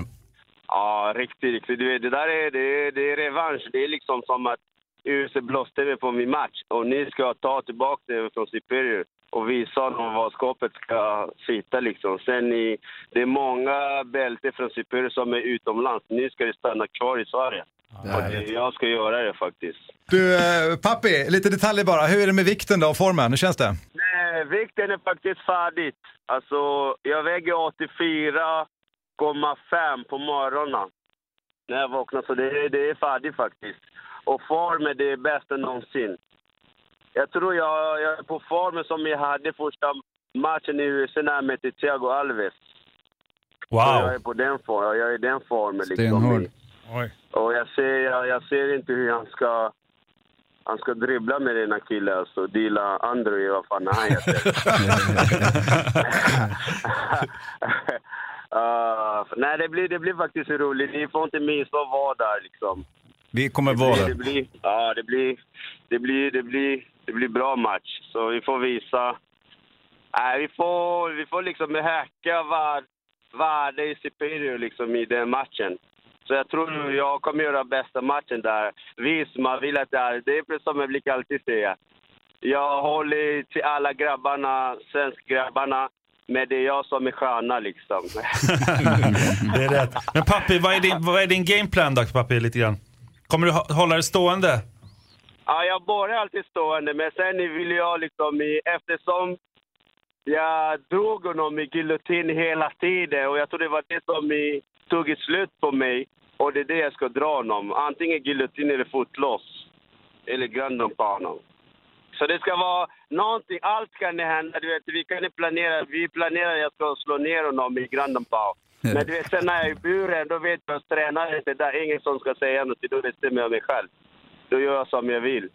Ja, riktigt, riktigt. Du vet, det där är, det, det är revansch. Det är liksom som att UFC blåste mig på min match och ni ska ta tillbaka det från Superior och visa honom var skåpet ska sitta liksom. Sen i, det är många bälten från Superior som är utomlands. Nu ska det stanna kvar i Sverige. och det, jag ska göra det faktiskt. Du, eh, Pappi, lite detaljer bara. Hur är det med vikten då och formen? Hur känns det? Nej, vikten är faktiskt färdigt. Alltså, jag väger 84,5 på morgonen när jag vaknar, så det, är- det är färdigt faktiskt. Och formen det är bästa någonsin. Jag tror jag, jag är på formen som jag hade första matchen i USA när jag mötte Thiago Alves. Så jag är på den formen, jag är i den formen liksom. Stenhård. Och jag ser, jag, jag ser inte hur han ska... Han ska dribbla med den här killen, alltså. Dila Andrew, vad fan han heter. uh, nej, det blir, det blir faktiskt roligt. Ni får inte missa att vara där, liksom. Vi kommer Det vara blir, där. det blir, ja, det blir, det blir, det blir, det blir bra match. Så vi får visa. Nej, vi får, vi får liksom häcka var, värde i Superior liksom i den matchen. Så jag tror jag kommer göra bästa matchen där. Visst, man vill att det är, det är precis som jag brukar alltid säga. Jag håller till alla grabbarna, svenskgrabbarna, men det är jag som är stjärna liksom. Det är rätt. Men pappi, vad är din, vad är din gameplan då pappi lite grann? Kommer du hålla det stående? Ja, jag börjar alltid stående, men sen vill jag liksom, i, eftersom jag drog honom i giljotin hela tiden och jag tror det var det som i, tog ett slut på mig och det är det jag ska dra honom. Antingen giljotin eller fotlås. Eller grunden på honom. Så det ska vara någonting, allt kan hända. Du vet, vi kan planera, vi planerar att jag ska slå ner honom i grunden på. Men du vet, sen när jag är i buren, då vet jag att tränaren inte där, ingen som ska säga något, då bestämmer jag mig själv. Då gör jag som jag vill.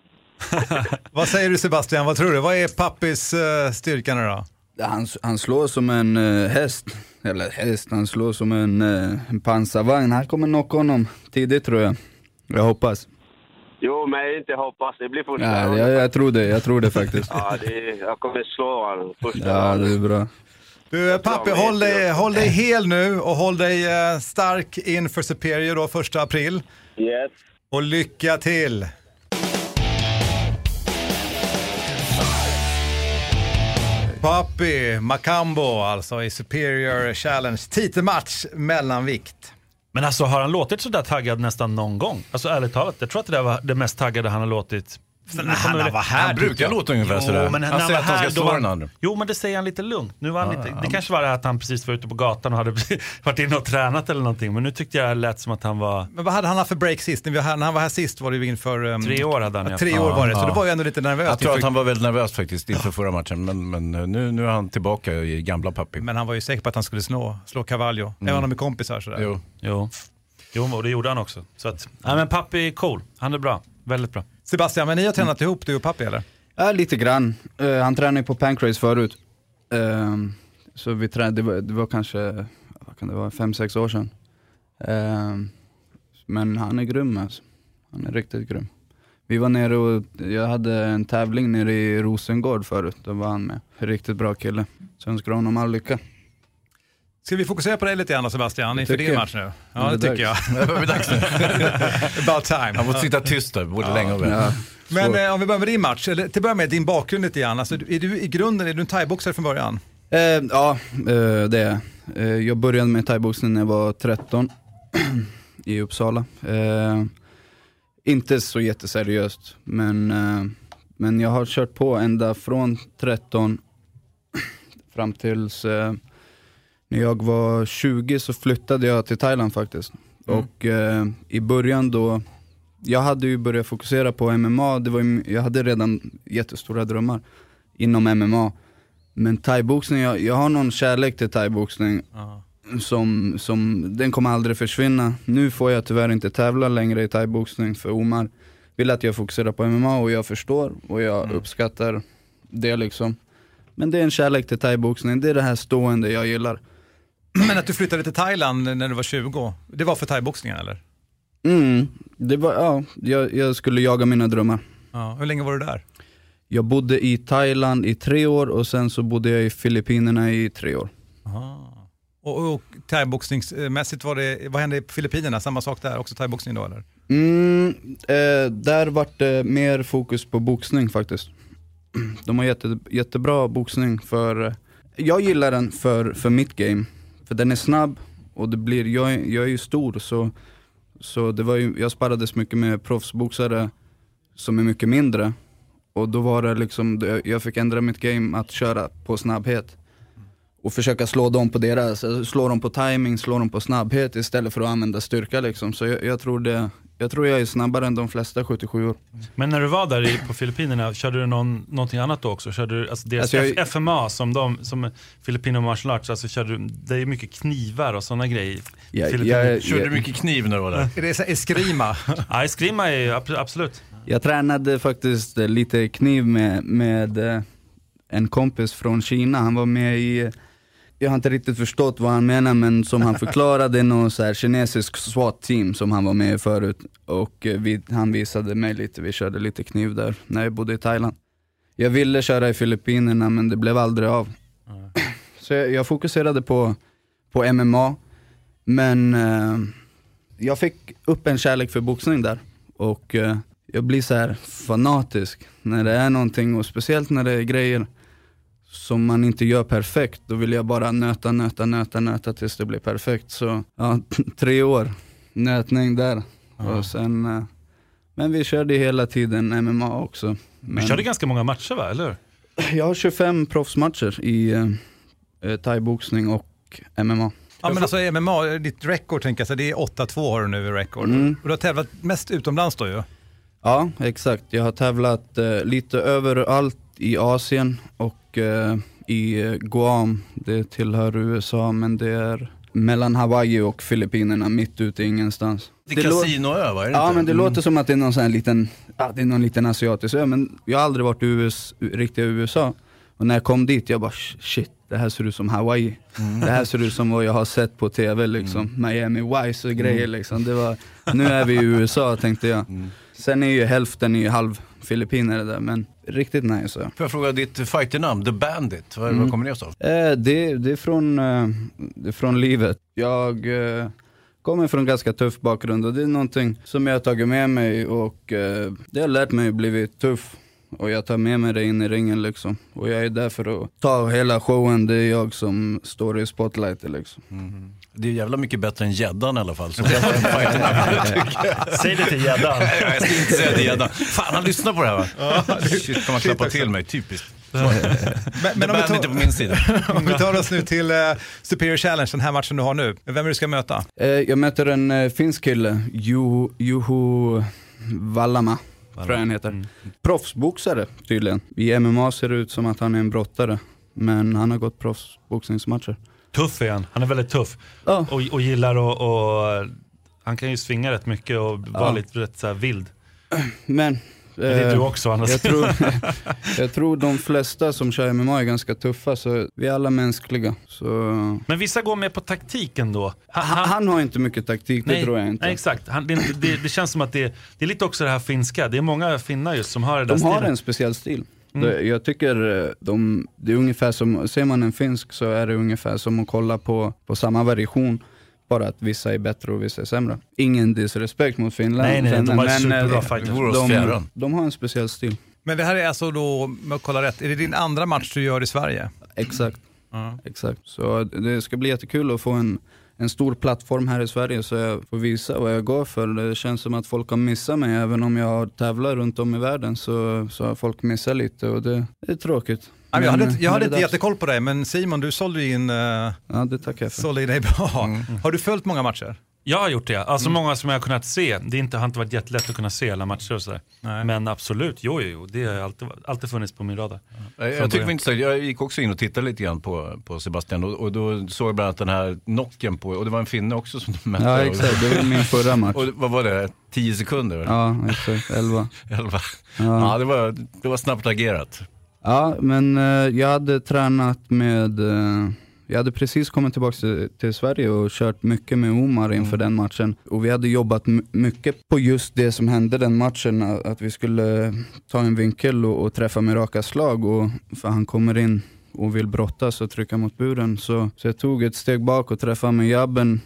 Vad säger du Sebastian? Vad tror du? Vad är Pappis uh, styrka nu då? Han, han slår som en eh, häst, eller häst, han slår som en, eh, en pansarvagn. Han kommer knocka honom tidigt tror jag. Jag hoppas. Jo, men inte hoppas. Det blir första Ja, jag, jag tror det, jag tror det faktiskt. Ja, det, jag kommer slå honom första Ja, det är bra. Du, Pappi, håll dig, håll dig hel nu och håll dig stark inför Superior då, första april. Yes. Och lycka till! Papi Macambo alltså i Superior Challenge. Titelmatch mellanvikt. Men alltså har han låtit sådär taggad nästan någon gång? Alltså ärligt talat, jag tror att det där var det mest taggade han har låtit. Men när han var här, Han brukar låta ungefär Jo, sådär. men han han säger att han ska här, slå den andra. Jo, men det säger han lite lugnt. Nu var han Ja, lite, det kanske var det att han precis var ute på gatan och hade varit inne och tränat eller någonting. Men nu tyckte jag det lät som att han var... Men vad hade han haft för break sist? När, vi, när han var här sist var det ju inför... Um, Tre år hade han, ja, ja. Tre år var det, så det var ju ändå lite nervöst. Jag tror inför- att han var väldigt nervös faktiskt inför förra matchen, men, men eh, nu, nu är han tillbaka i gamla Pappi. Men han var ju säker på att han skulle slå, slå Cavallo, även om de är kompisar sådär. Jo. Jo. jo, och det gjorde han också. Så att, nej men Pappi är cool. Han är bra. Väldigt bra. Sebastian, men ni har tränat ihop du och Pappi eller? Ja, lite grann. Uh, han tränade ju på Pancrase förut. Uh, så vi tränade, det var, det var kanske, vad kan det vara, fem sex år sedan. Uh, men han är grym alltså. Han är riktigt grym. Vi var nere och, jag hade en tävling nere i Rosengård förut, då var han med. Riktigt bra kille. Så jag önskar honom all lycka. Ska vi fokusera på dig lite grann Sebastian, inför din match nu? Ja, Det det, tycker jag. dags. Det börjar bli dags nu. About time. Han får sitta tyst där, både länge och väl. Ja, Men eh, om vi börjar med din match, eller till att börja med din bakgrund lite grann. Alltså, är du i grunden är du en thaiboxare från början? Eh, ja, eh, det är jag. eh, Jag började med thaiboxning när jag var 13 i Uppsala. Eh, inte så jätteseriöst, men, eh, men jag har kört på ända från 13 fram tills eh, när jag var 20 så flyttade jag till Thailand faktiskt. Och eh, i början då, jag hade ju börjat fokusera på MMA, det var jag hade redan jättestora drömmar inom MMA. Men thaiboxning, jag, jag har någon kärlek till thaiboxning som, som, den kommer aldrig försvinna. Nu får jag tyvärr inte tävla längre i thaiboxning för Omar vill att jag fokuserar på MMA och jag förstår och jag uppskattar det liksom. Men det är en kärlek till thaiboxning, det är det här stående jag gillar. Men att du flyttade till Thailand när du var 20, det var för thaiboxningen eller? Mm, det var, ja, jag, jag skulle jaga mina drömmar. Ja, hur länge var du där? Jag bodde i Thailand i tre år och sen så bodde jag i Filippinerna i tre år. Och, och thaiboxningsmässigt, var det, vad hände på Filippinerna? Samma sak där, också thaiboxning då eller? Mm, eh, där vart det mer fokus på boxning faktiskt. De har jätte, jättebra boxning för, jag gillar den för, för mitt game. För den är snabb och det blir, jag, är- jag är ju stor så, så det var ju, jag sparrades mycket med proffsboxare som är mycket mindre. Och då var det liksom, jag fick ändra mitt game att köra på snabbhet. Och försöka slå dem på deras, alltså, slå dem på timing, slå dem på snabbhet istället för att använda styrka liksom. Så jag, jag, tror, det, jag tror jag är snabbare än de flesta 77 år. Men när du var där i, på Filippinerna, körde du någon, någonting annat då också? Körde du, alltså deras Alltså jag- F- FMA som de, som Filipino Martial Arts, alltså körde du, det är mycket knivar och sådana grejer Ja, jag- Körde du mycket kniv när du var där? Är det så eskrima? Ja, eskrima är ab- absolut. Jag tränade faktiskt lite kniv med, med eh, en kompis från Kina. Han var med i, jag har inte riktigt förstått vad han menar men som han förklarade, någon så här kinesisk SWAT-team som han var med i förut. Och eh, vi, han visade mig lite, vi körde lite kniv där när jag bodde i Thailand. Jag ville köra i Filippinerna men det blev aldrig av. Så jag, jag fokuserade på, på MMA, men eh, jag fick upp en kärlek för boxning där. Och eh, jag blir så här fanatisk när det är någonting och speciellt när det är grejer som man inte gör perfekt. Då vill jag bara nöta, nöta, nöta, nöta tills det blir perfekt. Så ja, tre år nötning där. Och sen, eh, men vi körde hela tiden MMA också. Vi Men körde ganska många matcher va, eller jag har 25 proffsmatcher i eh, eh, thaiboxning och MMA. Ja men alltså MMA, ditt record tänker jag, så det är 8-2 har du nu i record. Mm. Och du har tävlat mest utomlands då ju. Ja, exakt. Jag har tävlat eh, lite överallt i Asien och eh, i Guam. Det tillhör USA men det är mellan Hawaii och Filippinerna, mitt ute i ingenstans. Det är kasinoö va? Är det Ja inte? men det Mm. låter som att det är någon sån här liten, ja, det är någon liten asiatisk ö men jag har aldrig varit i US, riktiga USA. Och när jag kom dit, jag bara shit, det här ser ut som Hawaii. Det här ser ut som vad jag har sett på tv liksom. Miami Vice och grejer liksom. Det var, nu är vi i USA tänkte jag. Sen är ju hälften ju halv filippinare där men riktigt nice. Ja. Får jag fråga ditt fighternamn, The Bandit, vad, Mm. vad kommer det av? Eh, det, det, är från, eh, det är från livet. Jag eh, kommer från ganska tuff bakgrund och det är någonting som jag har tagit med mig och eh, det har lärt mig att bli tuff. Och jag tar med mig det in i ringen liksom. Och jag är där för att ta hela showen, det är jag som står i spotlightet liksom. Det är jävla mycket bättre än gäddan i alla fall. Säg det till gäddan. Nej, Jag ska inte säga till gäddan. Fan, han lyssnar på det här va? Shit, kan man klappa till mig, typiskt. Men, Men men om, vi tar, på min sida. om vi tar oss nu till eh, Superior Challenge, den här matchen du har nu. Vem är du ska möta? Eh, jag möter en eh, finsk kille, Juho, Juho Vallama, tror jag han heter. Proffsboxare tydligen. I MMA ser det ut som att han är en brottare. Men han har gått proffsboxningsmatcher. Tuff är han, han är väldigt tuff. Ja. Och, och gillar att, och, han kan ju svinga rätt mycket och vara Ja. lite rätt så här vild. Men, det är eh, du också, andra jag tror, jag tror de flesta som kör MMA är ganska tuffa, så vi är alla mänskliga. Så... Men vissa går med på taktiken då. Han, Han, han har inte mycket taktik, det nej, tror jag inte. Nej, exakt. Han, det, det, det känns som att det, det är lite också det här finska. Det är många finnar just som har det där De har stilen. en speciell stil. Mm. Det- Jag tycker eh, de, det är ungefär som, ser man en finsk så är det ungefär som att kolla på, på samma variation. Bara att vissa är bättre och vissa är sämre. Ingen disrespekt mot Finland. Nej, nej, de har superbra eh, fighters. De, fjärran. de har en speciell stil. Men det här är alltså då, om jag kollar rätt, är det din andra match du gör i Sverige? Exakt. Exakt. Så det ska bli jättekul att få en, en stor plattform här i Sverige så jag får visa vad jag går för. Det känns som att folk har missat mig, även om jag har tävlat runt om i världen så, så har folk missat lite och det, det är tråkigt. Men jag hade, eh, jag hade inte dags. jättekoll på dig, men Simon, du sålde in, uh, Ja, det tackar jag för. sålde in dig bra. Har du följt många matcher? Jag har gjort det, alltså Mm. många som jag har kunnat se. Det är inte, har inte varit jättelätt att kunna se alla matcher och sådär. Men absolut, jo, jo, jo, det har alltid, alltid funnits på min radar. Jag, tycker det intressant. Jag gick också in och tittade lite grann på, på Sebastian och, och då såg jag bland annat den här knocken på, och det var en finne också som du mötte. Ja, exakt. Det var min förra match. Och vad var det, 10 sekunder? eller? Ja, exakt. 11. 11. Ja. Ja, det, var, det var snabbt agerat. Ja, men eh, jag hade tränat med, eh, Jag hade precis kommit tillbaka till, till Sverige och kört mycket med Omar inför den matchen. Och vi hade jobbat mycket på just det som hände den matchen, att vi skulle ta en vinkel och, och träffa med raka slag. Och, för han kommer in och vill brottas och trycka mot buren. Så, så jag tog ett steg bak och träffade med jabben.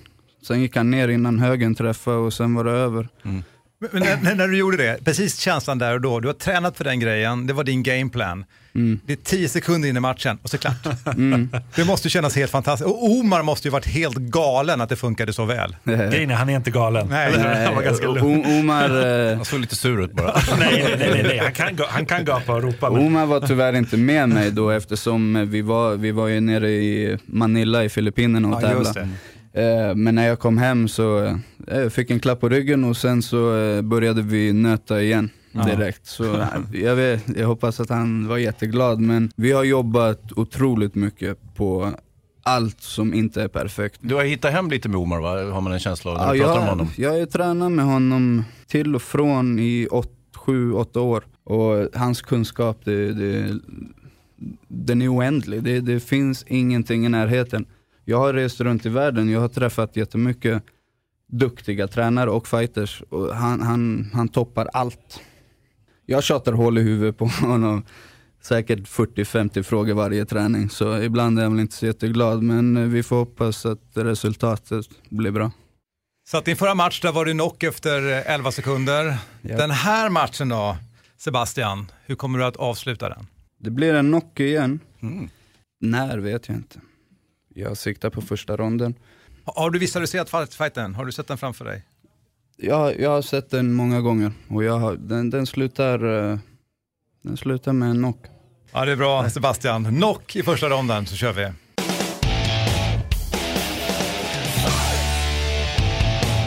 Sen gick han ner innan högen träffade och sen var det över. Men men när, när- när du gjorde det, precis känslan där och då, du har tränat för den grejen, det var din gameplan. Det är tio sekunder in i matchen och så är det klart. Mm. Det måste ju kännas helt fantastiskt. Och Omar måste ju varit helt galen att det funkade så väl. Grejen är, han är inte galen. Nej. Hur? Han var ganska lugn. Omar, eh, Han såg lite sur ut bara. nej, nej, nej, nej, nej. Han, kan, han kan gapa och ropa. Men... Omar var tyvärr inte med mig då eftersom vi var, vi var ju nere i Manila i Filippinerna och Ja, just tävlade. Eh, Men när jag kom hem så eh, jag fick en klapp på ryggen och sen så började vi nöta igen direkt. Så jag, vet, jag hoppas att han var jätteglad men vi har jobbat otroligt mycket på allt som inte är perfekt. Du har hittat hem lite med Omar va? Har man en känsla av när Ja, du pratar om jag, honom. jag har ju tränat med honom till och från i 7-8 år. Och hans kunskap, det, det, den är oändlig. Det, det finns ingenting i närheten. Jag har rest runt i världen, jag har träffat jättemycket duktiga tränare och fighters. Och han, han, han toppar allt. Jag tjatar hål i huvudet på honom. Säkert 40-50 frågor varje träning. Så ibland är jag väl inte så jätteglad. Men eh, vi får hoppas att resultatet blir bra. Så att din förra match, där var du knock efter eh, 11 sekunder. Ja. Den här matchen då, Sebastian, hur kommer du att avsluta den? Det blir en knock igen. När vet jag inte. Jag siktar på första ronden. Har- du visualiserat fight- fighten? Har du sett den framför dig? Jag, jag har sett den många gånger och jag har, den, den, slutar, eh, den slutar med en knock. Ja, det är bra Sebastian. Knock i första ronden så kör vi.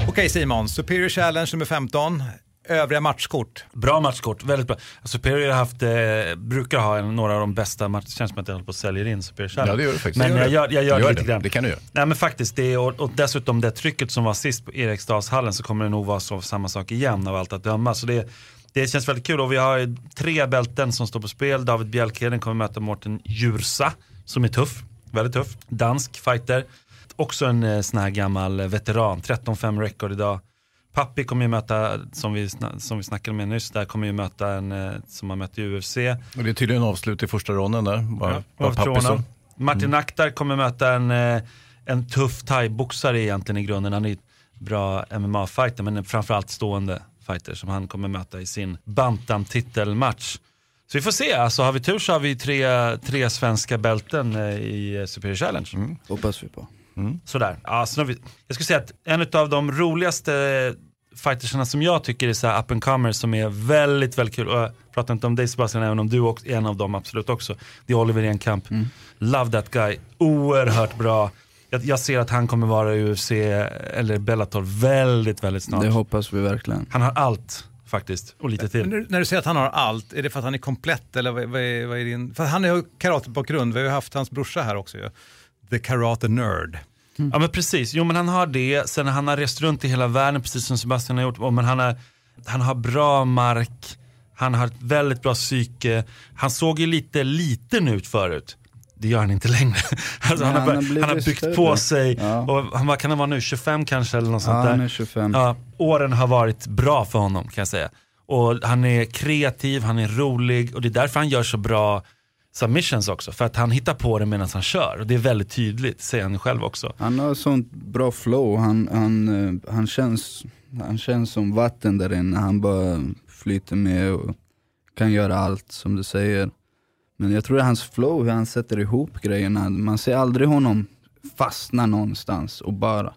Okej Simon, Superior Challenge nummer 15. Övriga matchkort. Bra matchkort, väldigt bra. Superior har haft, eh, brukar ha en, några av de bästa matcherna. Det känns som att jag håller på att sälja in Superior Challenge. Ja, det gör du faktiskt. Men jag gör, jag gör, Gör det lite grann. Det kan du göra. Nej men faktiskt, det är, och, och dessutom det trycket som var sist på Eriksdalshallen så kommer det nog vara så, samma sak igen av allt att döma. Så det, det känns väldigt kul och vi har tre bälten som står på spel. David Bjälkheden kommer möta Mårten Djursa som är tuff, väldigt tuff. Dansk fighter. Också en eh, sån här gammal veteran, 13-5 record idag. Pappi kommer ju möta, som vi, som vi snackade med nyss, där kommer ju möta en eh, som har mött i UFC. Och det är tydligen avslut i första ronden där. Bara, Ja, bara Pappi så. Martin Mm. Akhtar kommer möta en, eh, en tuff thaiboxare egentligen i grunden. Han är ett bra MMA-fighter men en framförallt stående fighter som han kommer möta i sin bantam-titelmatch. Så vi får se, alltså har vi tur så har vi tre, tre svenska bälten eh, i Superior Challenge. Mm. Hoppas vi på. Sådär. Ja, så nu har vi, jag skulle säga att en av de roligaste fightersarna som jag tycker är så här up and comers som är väldigt, väldigt kul. Och jag pratar inte om dig Sebastian, även om du också är en av dem absolut också. Det är Oliver Enkamp. Love that guy. Oerhört bra. Jag, jag ser att han kommer vara i UFC eller Bellator väldigt, väldigt snart. Det hoppas vi verkligen. Han har allt faktiskt och lite till. när, när du säger att han har allt, är det för att han är komplett eller vad, vad, är, vad är din... För han har ju karatebakgrund, vi har ju haft hans brorsa här också ju. The Karate Nerd. Ja men precis, jo men han har det. Sen han har rest runt i hela världen precis som Sebastian har gjort. Men han, har, han har bra mark, han har ett väldigt bra psyke. Han såg ju lite liten ut förut. Det gör han inte längre. Alltså, Nej, han, har, han har han har byggt större. på sig. Ja. Och han, vad kan han vara nu, 25 kanske eller något Ja, sånt där. han är 25. Ja, åren har varit bra för honom kan jag säga. Och han är kreativ, han är rolig och det är därför han gör så bra submissions också. För att han hittar på det medan han kör. Och det är väldigt tydligt, säger han själv också. Han har sånt bra flow, han, han, eh, han, känns, han känns som vatten där inne. Han bara flyter med och kan göra allt som du säger. Men jag tror det är hans flow, hur han sätter ihop grejerna. Man ser aldrig honom fastna någonstans och bara,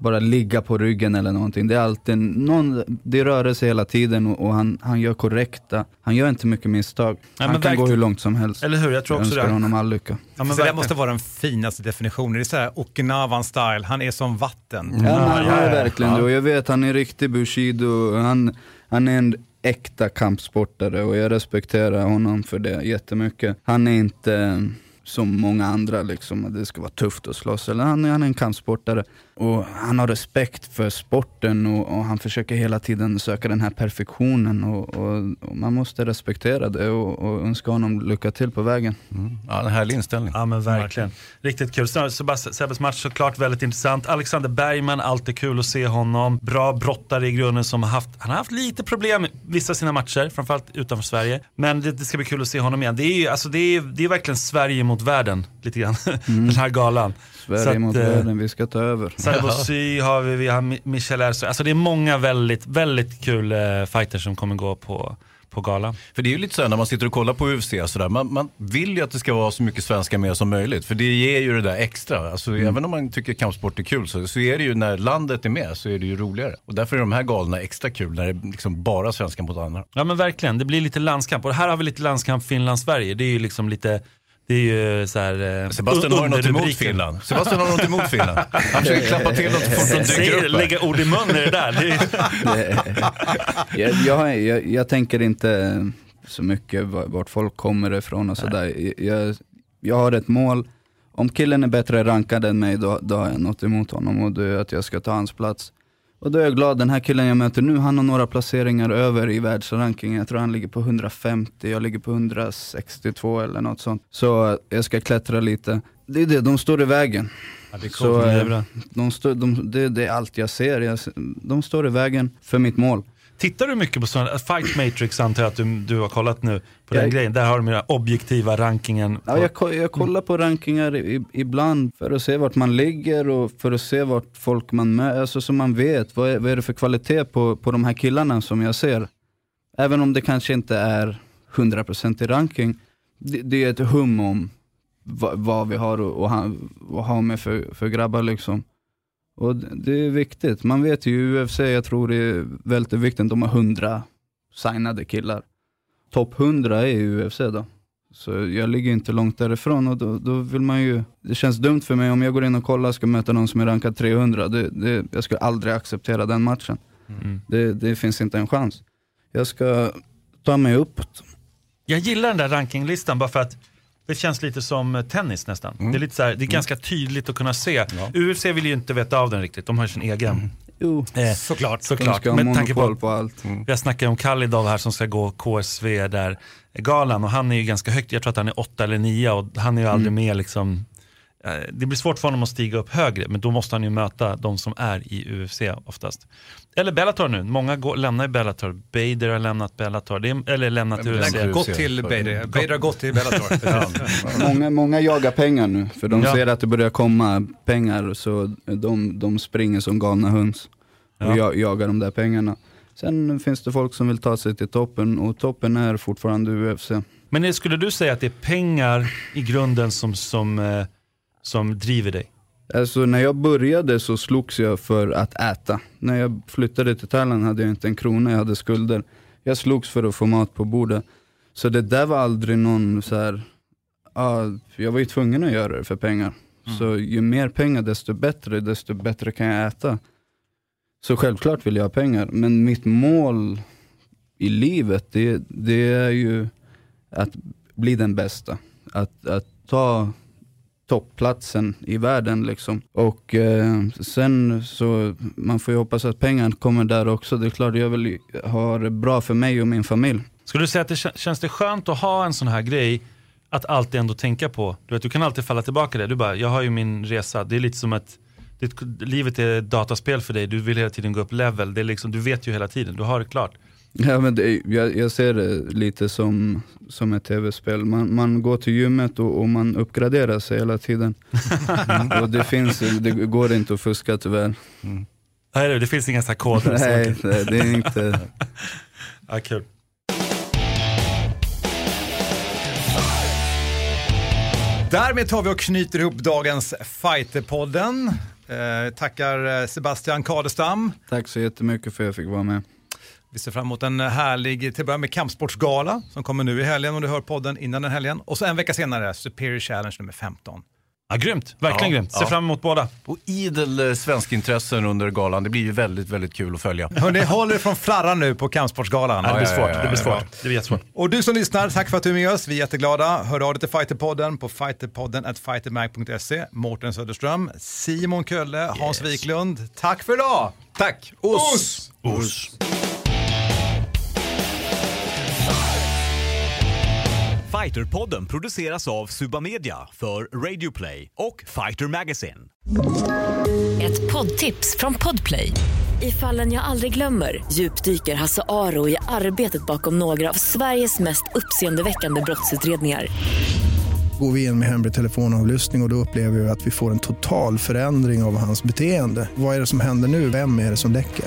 bara ligga på ryggen eller någonting. Det är alltid någon, det rör sig hela tiden och, och han, han gör korrekta, han gör inte mycket misstag. men han kan verkligen. gå hur långt som helst. Eller hur, jag tror också önskar det. honom all lycka. Ja, men så det måste vara den finaste definitionen. Det är så här Okinawan-style, han är som vatten. Ja, men han ja, är ja, verkligen ja. det och jag vet han är riktig bushido, han, han är en äkta kampsportare och jag respekterar honom för det jättemycket. Han är inte som många andra, liksom, att det ska vara tufft att slåss. Eller han, han är en kampsportare och han har respekt för sporten och, och han försöker hela tiden söka den här perfektionen och, och, och man måste respektera det och, och önska honom lycka till på vägen. Mm. Ja, en härlig inställning. Ja men verkligen. Riktigt kul. Sebbes match såklart väldigt intressant. Alexander Bergman, alltid kul att se honom. Bra brottare i grunden som har haft, han har haft lite problem i vissa av sina matcher, framförallt utanför Sverige. Men det, det ska bli kul att se honom igen. Det är, ju- alltså, det är, det är verkligen Sverige mot världen, lite grann. Den här galan. Sverige Så att, mot eh, världen, vi ska ta över. Sarbozy har vi, vi har Mi- Michel Erso. Alltså det är många väldigt, väldigt kul eh, fighters som kommer gå på, på galan. För det är ju lite så här när man sitter och kollar på UFC, sådär, man, man vill ju att det ska vara så mycket svenska med som möjligt. För det ger ju det där extra. Alltså, Även om man tycker kampsport är kul så, så är det ju när landet är med så är det ju roligare. Och därför är de här galorna extra kul när det är liksom bara svenskar mot andra. Ja men verkligen, det blir lite landskamp. Och här har vi lite landskamp Finland-Sverige. Det är ju liksom lite, det är ju så här, eh, Sebastian har något emot. Finland. Sebastian har något emot Finland. Han försöker klappa till dem så fort de dyker upp. Lägga ord i mun i det där. Det är, jag, jag, jag, jag tänker inte så mycket va- vart folk kommer ifrån och sådär. Jag, jag har ett mål, om killen är bättre rankad än mig då, då har jag något emot honom och det är att jag ska ta hans plats. Och då är jag glad, den här killen jag möter nu, han har några placeringar över i världsrankingen. Jag tror han ligger på 150, jag ligger på 162 eller något sånt. Så jag ska klättra lite. Det är det, de står i vägen. Ja, det Så, de står, de, det, det är allt jag ser. Jag, de står i vägen för mitt mål. Tittar du mycket på sådana, Fight Matrix antar jag att du, du har kollat nu på den Jag- grejen. Där har de den objektiva rankingen. Ja, jag, jag kollar på rankingar i, ibland för att se vart man ligger och för att se vart folk man möter, alltså så man vet vad är, vad är det för kvalitet på, på de här killarna som jag ser. Även om det kanske inte är 100% i ranking, det, det är ett hum om va, vad vi har och, och, ha, och ha med för, för grabbar liksom. Och det, är viktigt, man vet ju UFC, jag tror det är väldigt viktigt, de har 100 signade killar. Topp 100 är UFC då. Så jag ligger inte långt därifrån och då, då vill man ju, det känns dumt för mig om jag går in och kollar och ska möta någon som är rankad 300, det, det, jag skulle aldrig acceptera den matchen. Mm. Det, det finns inte en chans. Jag ska ta mig uppåt. Jag gillar den där rankinglistan bara för att det känns lite som eh, tennis nästan. Mm. Det är, lite så här, det är ganska tydligt att kunna se. UFC vill ju inte veta av den riktigt, de har sin egen. Jo, Eh, Såklart. såklart. Med tanke på, på allt. vi har snackat om Kalidov här som ska gå KSV där, galan och han är ju ganska högt, jag tror att han är åtta eller nio och han är ju aldrig med liksom det blir svårt för honom att stiga upp högre, men då måste han ju möta de som är i UFC oftast. Eller Bellator nu, många går, lämnar ju Bellator. Bader har lämnat Bellator, det är, eller lämnat UFC. Gått till Bader. Bader har gått till Bellator. Många, många jagar pengar nu, för de Ja. ser att det börjar komma pengar, så de, de springer som galna höns och Ja. ja. jagar de där pengarna. Sen finns det folk som vill ta sig till toppen och toppen är fortfarande UFC. Men skulle du säga att det är pengar i grunden som, som, eh, som driver dig? Alltså när jag började så slogs jag för att äta. När jag flyttade till Thailand hade jag inte en krona, jag hade skulder. Jag slogs för att få mat på bordet. Så det där var aldrig någon så här. ah, jag var ju tvungen att göra det för pengar. Så ju mer pengar desto bättre, desto bättre kan jag äta. Så självklart vill jag ha pengar, men mitt mål i livet det, det är ju att bli den bästa. Att, att ta toppplatsen i världen liksom. Och eh, sen så, man får ju hoppas att pengarna kommer där också. Det är klart jag vill ha det bra för mig och min familj. Skulle du säga att det känns det skönt att ha en sån här grej att alltid ändå tänka på? Du, vet, du kan alltid falla tillbaka det. Du bara, jag har ju min resa. Det är lite som att ditt, livet är ett dataspel för dig. Du vill hela tiden gå upp level. Det är liksom, du vet ju hela tiden, du har det klart. Ja, men det, jag, jag ser det lite som, som ett tv-spel. Man, man går till gymmet och, och man uppgraderar sig hela tiden. och det, finns, det går inte att fuska tyvärr. Nej, det- finns inga så här koder. Nej, det, det är inte... Ja, kul. Därmed tar vi och knyter ihop dagens Fighterpodden. Eh, tackar eh, Sebastian Kadestam. Tack så jättemycket för att jag fick vara med. Vi ser fram emot en härlig, till att börja med kampsportsgala som kommer nu i helgen om du hör podden innan den helgen. Och så en vecka senare Superior Challenge nummer 15. Ja, grymt, verkligen Ja, grymt. Ser ja. fram emot båda. Och idel eh, svenskintressen under galan. Det blir ju väldigt, väldigt kul att följa. Hörrni, håll er från flarran nu på Kampsportsgalan. Ja, det blir svårt, det blir ja, svårt. Det blir jättesvårt. Och du som lyssnar, tack för att du är med oss. Vi är jätteglada. Hör av dig till Fighterpodden på fighterpodden at fightermag.se. Mårten Söderström, Simon Kölle, Hans Wiklund. Tack för idag! Tack! Oss! Oss! Fighterpodden produceras av Suba Media för Radio Play och Fighter Magazine. Ett poddtips från Podplay. I fallen jag aldrig glömmer djupdyker Hasse Aro i arbetet bakom några av Sveriges mest uppseendeväckande brottsutredningar. Går vi in med hemlig telefonavlyssning och, och då upplever vi att vi får en total förändring av hans beteende. Vad är det som händer nu? Vem är det som läcker?